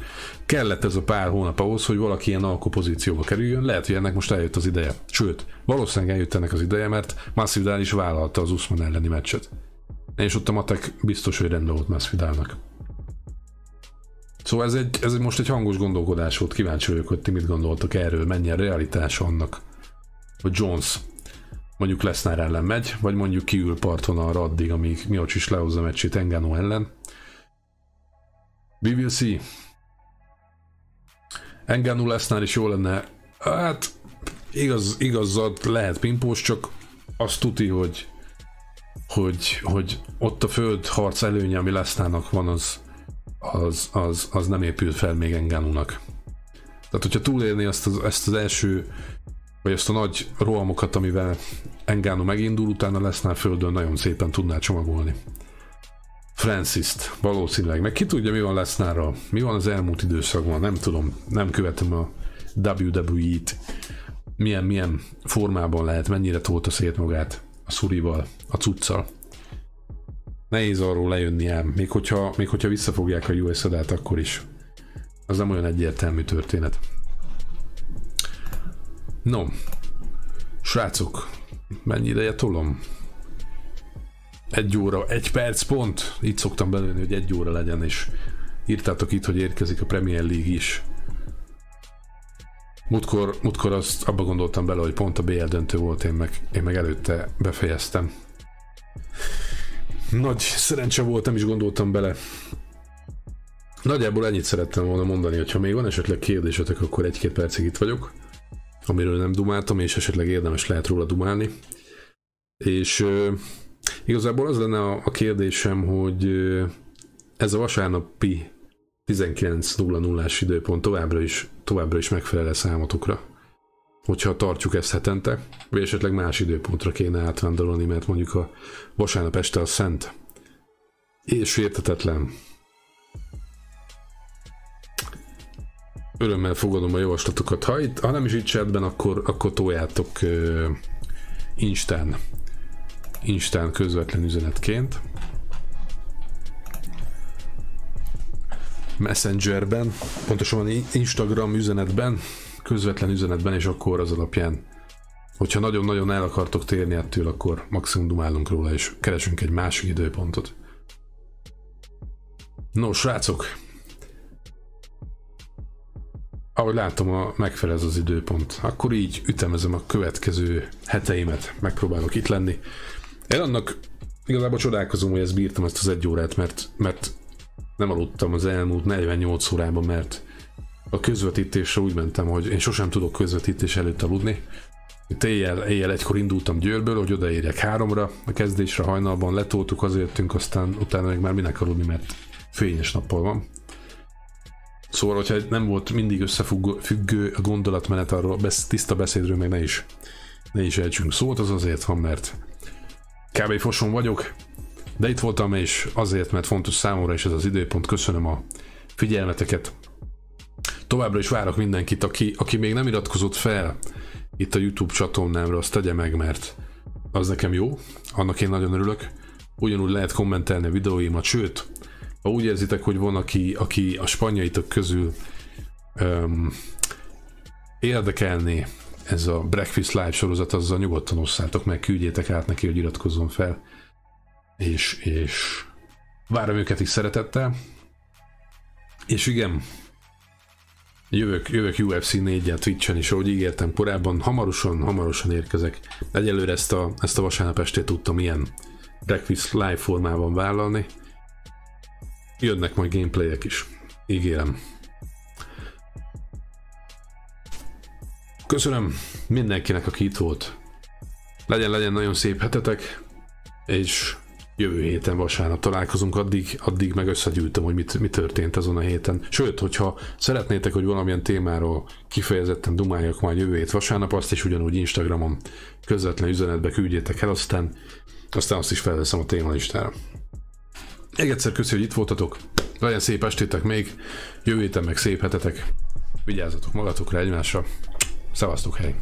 kellett ez a pár hónap ahhoz, hogy valaki ilyen alkopozícióba kerüljön, lehet, hogy ennek most eljött az ideje. Sőt, valószínűleg eljött ennek az ideje, mert Masvidal is vállalta az Usman elleni meccset. És ott a matek biztos, hogy rendben volt Masvidalnak. Szóval ez, egy, ez most egy hangos gondolkodás volt, kíváncsi vagyok, hogy ti mit gondoltak erről, mennyi a realitás annak, hogy Jones mondjuk Lesnar ellen megy, vagy mondjuk kiül parton arra addig, amíg Miocic is lehozza meccsét Engano ellen, We will see. Enganu lesznál is jó lenne. Hát, igaz, igazad lehet pimpós, csak azt tuti, hogy, hogy, hogy ott a föld harc előnye, ami lesznának van, az, az, az, az nem épült fel még Enganunak. Tehát, hogyha túlélni azt az, ezt az első vagy azt a nagy rohamokat, amivel Engano megindul, utána Lesnar földön nagyon szépen tudná csomagolni. Francis-t valószínűleg, meg ki tudja mi van Lesnarral, mi van az elmúlt időszakban, nem tudom, nem követem a WWE-t, milyen, milyen formában lehet, mennyire tolta szét magát a szurival, a cuccal. Nehéz arról lejönni ám, még hogyha, még hogyha visszafogják a US t akkor is. Az nem olyan egyértelmű történet. No, srácok, mennyi ideje tolom? Egy óra, egy perc pont. Így szoktam belőni, hogy egy óra legyen, és írtátok itt, hogy érkezik a Premier League is. Múltkor, múltkor azt abba gondoltam bele, hogy pont a BL döntő volt, én meg, én meg előtte befejeztem. Nagy szerencse volt, nem is gondoltam bele. Nagyjából ennyit szerettem volna mondani, hogy ha még van esetleg kérdésetek, akkor egy-két percig itt vagyok, amiről nem dumáltam, és esetleg érdemes lehet róla dumálni. És uh, igazából az lenne a, a kérdésem, hogy uh, ez a vasárnapi 19.00-ás időpont továbbra is, továbbra is megfelel számotokra. Hogyha tartjuk ezt hetente, vagy esetleg más időpontra kéne átvándorolni, mert mondjuk a vasárnap este a szent. És értetetlen. Örömmel fogadom a javaslatokat. Ha, itt, ha nem is itt chatben, akkor, akkor toljátok uh, Instán. Instán közvetlen üzenetként. Messengerben, pontosabban Instagram üzenetben, közvetlen üzenetben, és akkor az alapján, hogyha nagyon-nagyon el akartok térni ettől, akkor maximum dumálunk róla, és keresünk egy másik időpontot. No, srácok, ahogy látom, a megfelel ez az időpont. Akkor így ütemezem a következő heteimet, megpróbálok itt lenni. Én annak igazából csodálkozom, hogy ezt bírtam ezt az egy órát, mert, mert nem aludtam az elmúlt 48 órában, mert a közvetítésre úgy mentem, hogy én sosem tudok közvetítés előtt aludni. Itt éjjel, éjjel egykor indultam Győrből, hogy odaérjek háromra, a kezdésre hajnalban letoltuk, azért aztán utána még már minek aludni, mert fényes nappal van. Szóval, hogyha nem volt mindig összefüggő a gondolatmenet arról, besz, tiszta beszédről, meg ne is, ne is ejtsünk szót, az azért van, mert kb. foson vagyok, de itt voltam, és azért, mert fontos számomra is ez az időpont. Köszönöm a figyelmeteket. Továbbra is várok mindenkit, aki, aki még nem iratkozott fel itt a YouTube csatornámra, azt tegye meg, mert az nekem jó, annak én nagyon örülök. Ugyanúgy lehet kommentelni a videóimat, sőt, ha úgy érzitek, hogy van, aki, aki a spanyaitok közül um, érdekelné ez a Breakfast Live sorozat, azzal nyugodtan osszátok meg, küldjétek át neki, hogy iratkozzon fel és, és várom őket is szeretettel. És igen, jövök, jövök UFC 4 Twitch-en is, ahogy ígértem korábban, hamarosan, hamarosan érkezek. Egyelőre ezt a, ezt a vasárnap estét tudtam ilyen breakfast live formában vállalni. Jönnek majd gameplayek is, ígérem. Köszönöm mindenkinek, aki itt volt. Legyen, legyen nagyon szép hetetek, és jövő héten vasárnap találkozunk, addig, addig meg összegyűjtöm, hogy mit, mi történt azon a héten. Sőt, hogyha szeretnétek, hogy valamilyen témáról kifejezetten dumáljak majd jövő hét vasárnap, azt is ugyanúgy Instagramon közvetlen üzenetbe küldjétek el, aztán, aztán azt is felveszem a témalistára. Még egyszer köszi, hogy itt voltatok. Legyen szép estétek még, jövő héten meg szép hetetek. Vigyázzatok magatokra egymásra. Szevasztok, hely!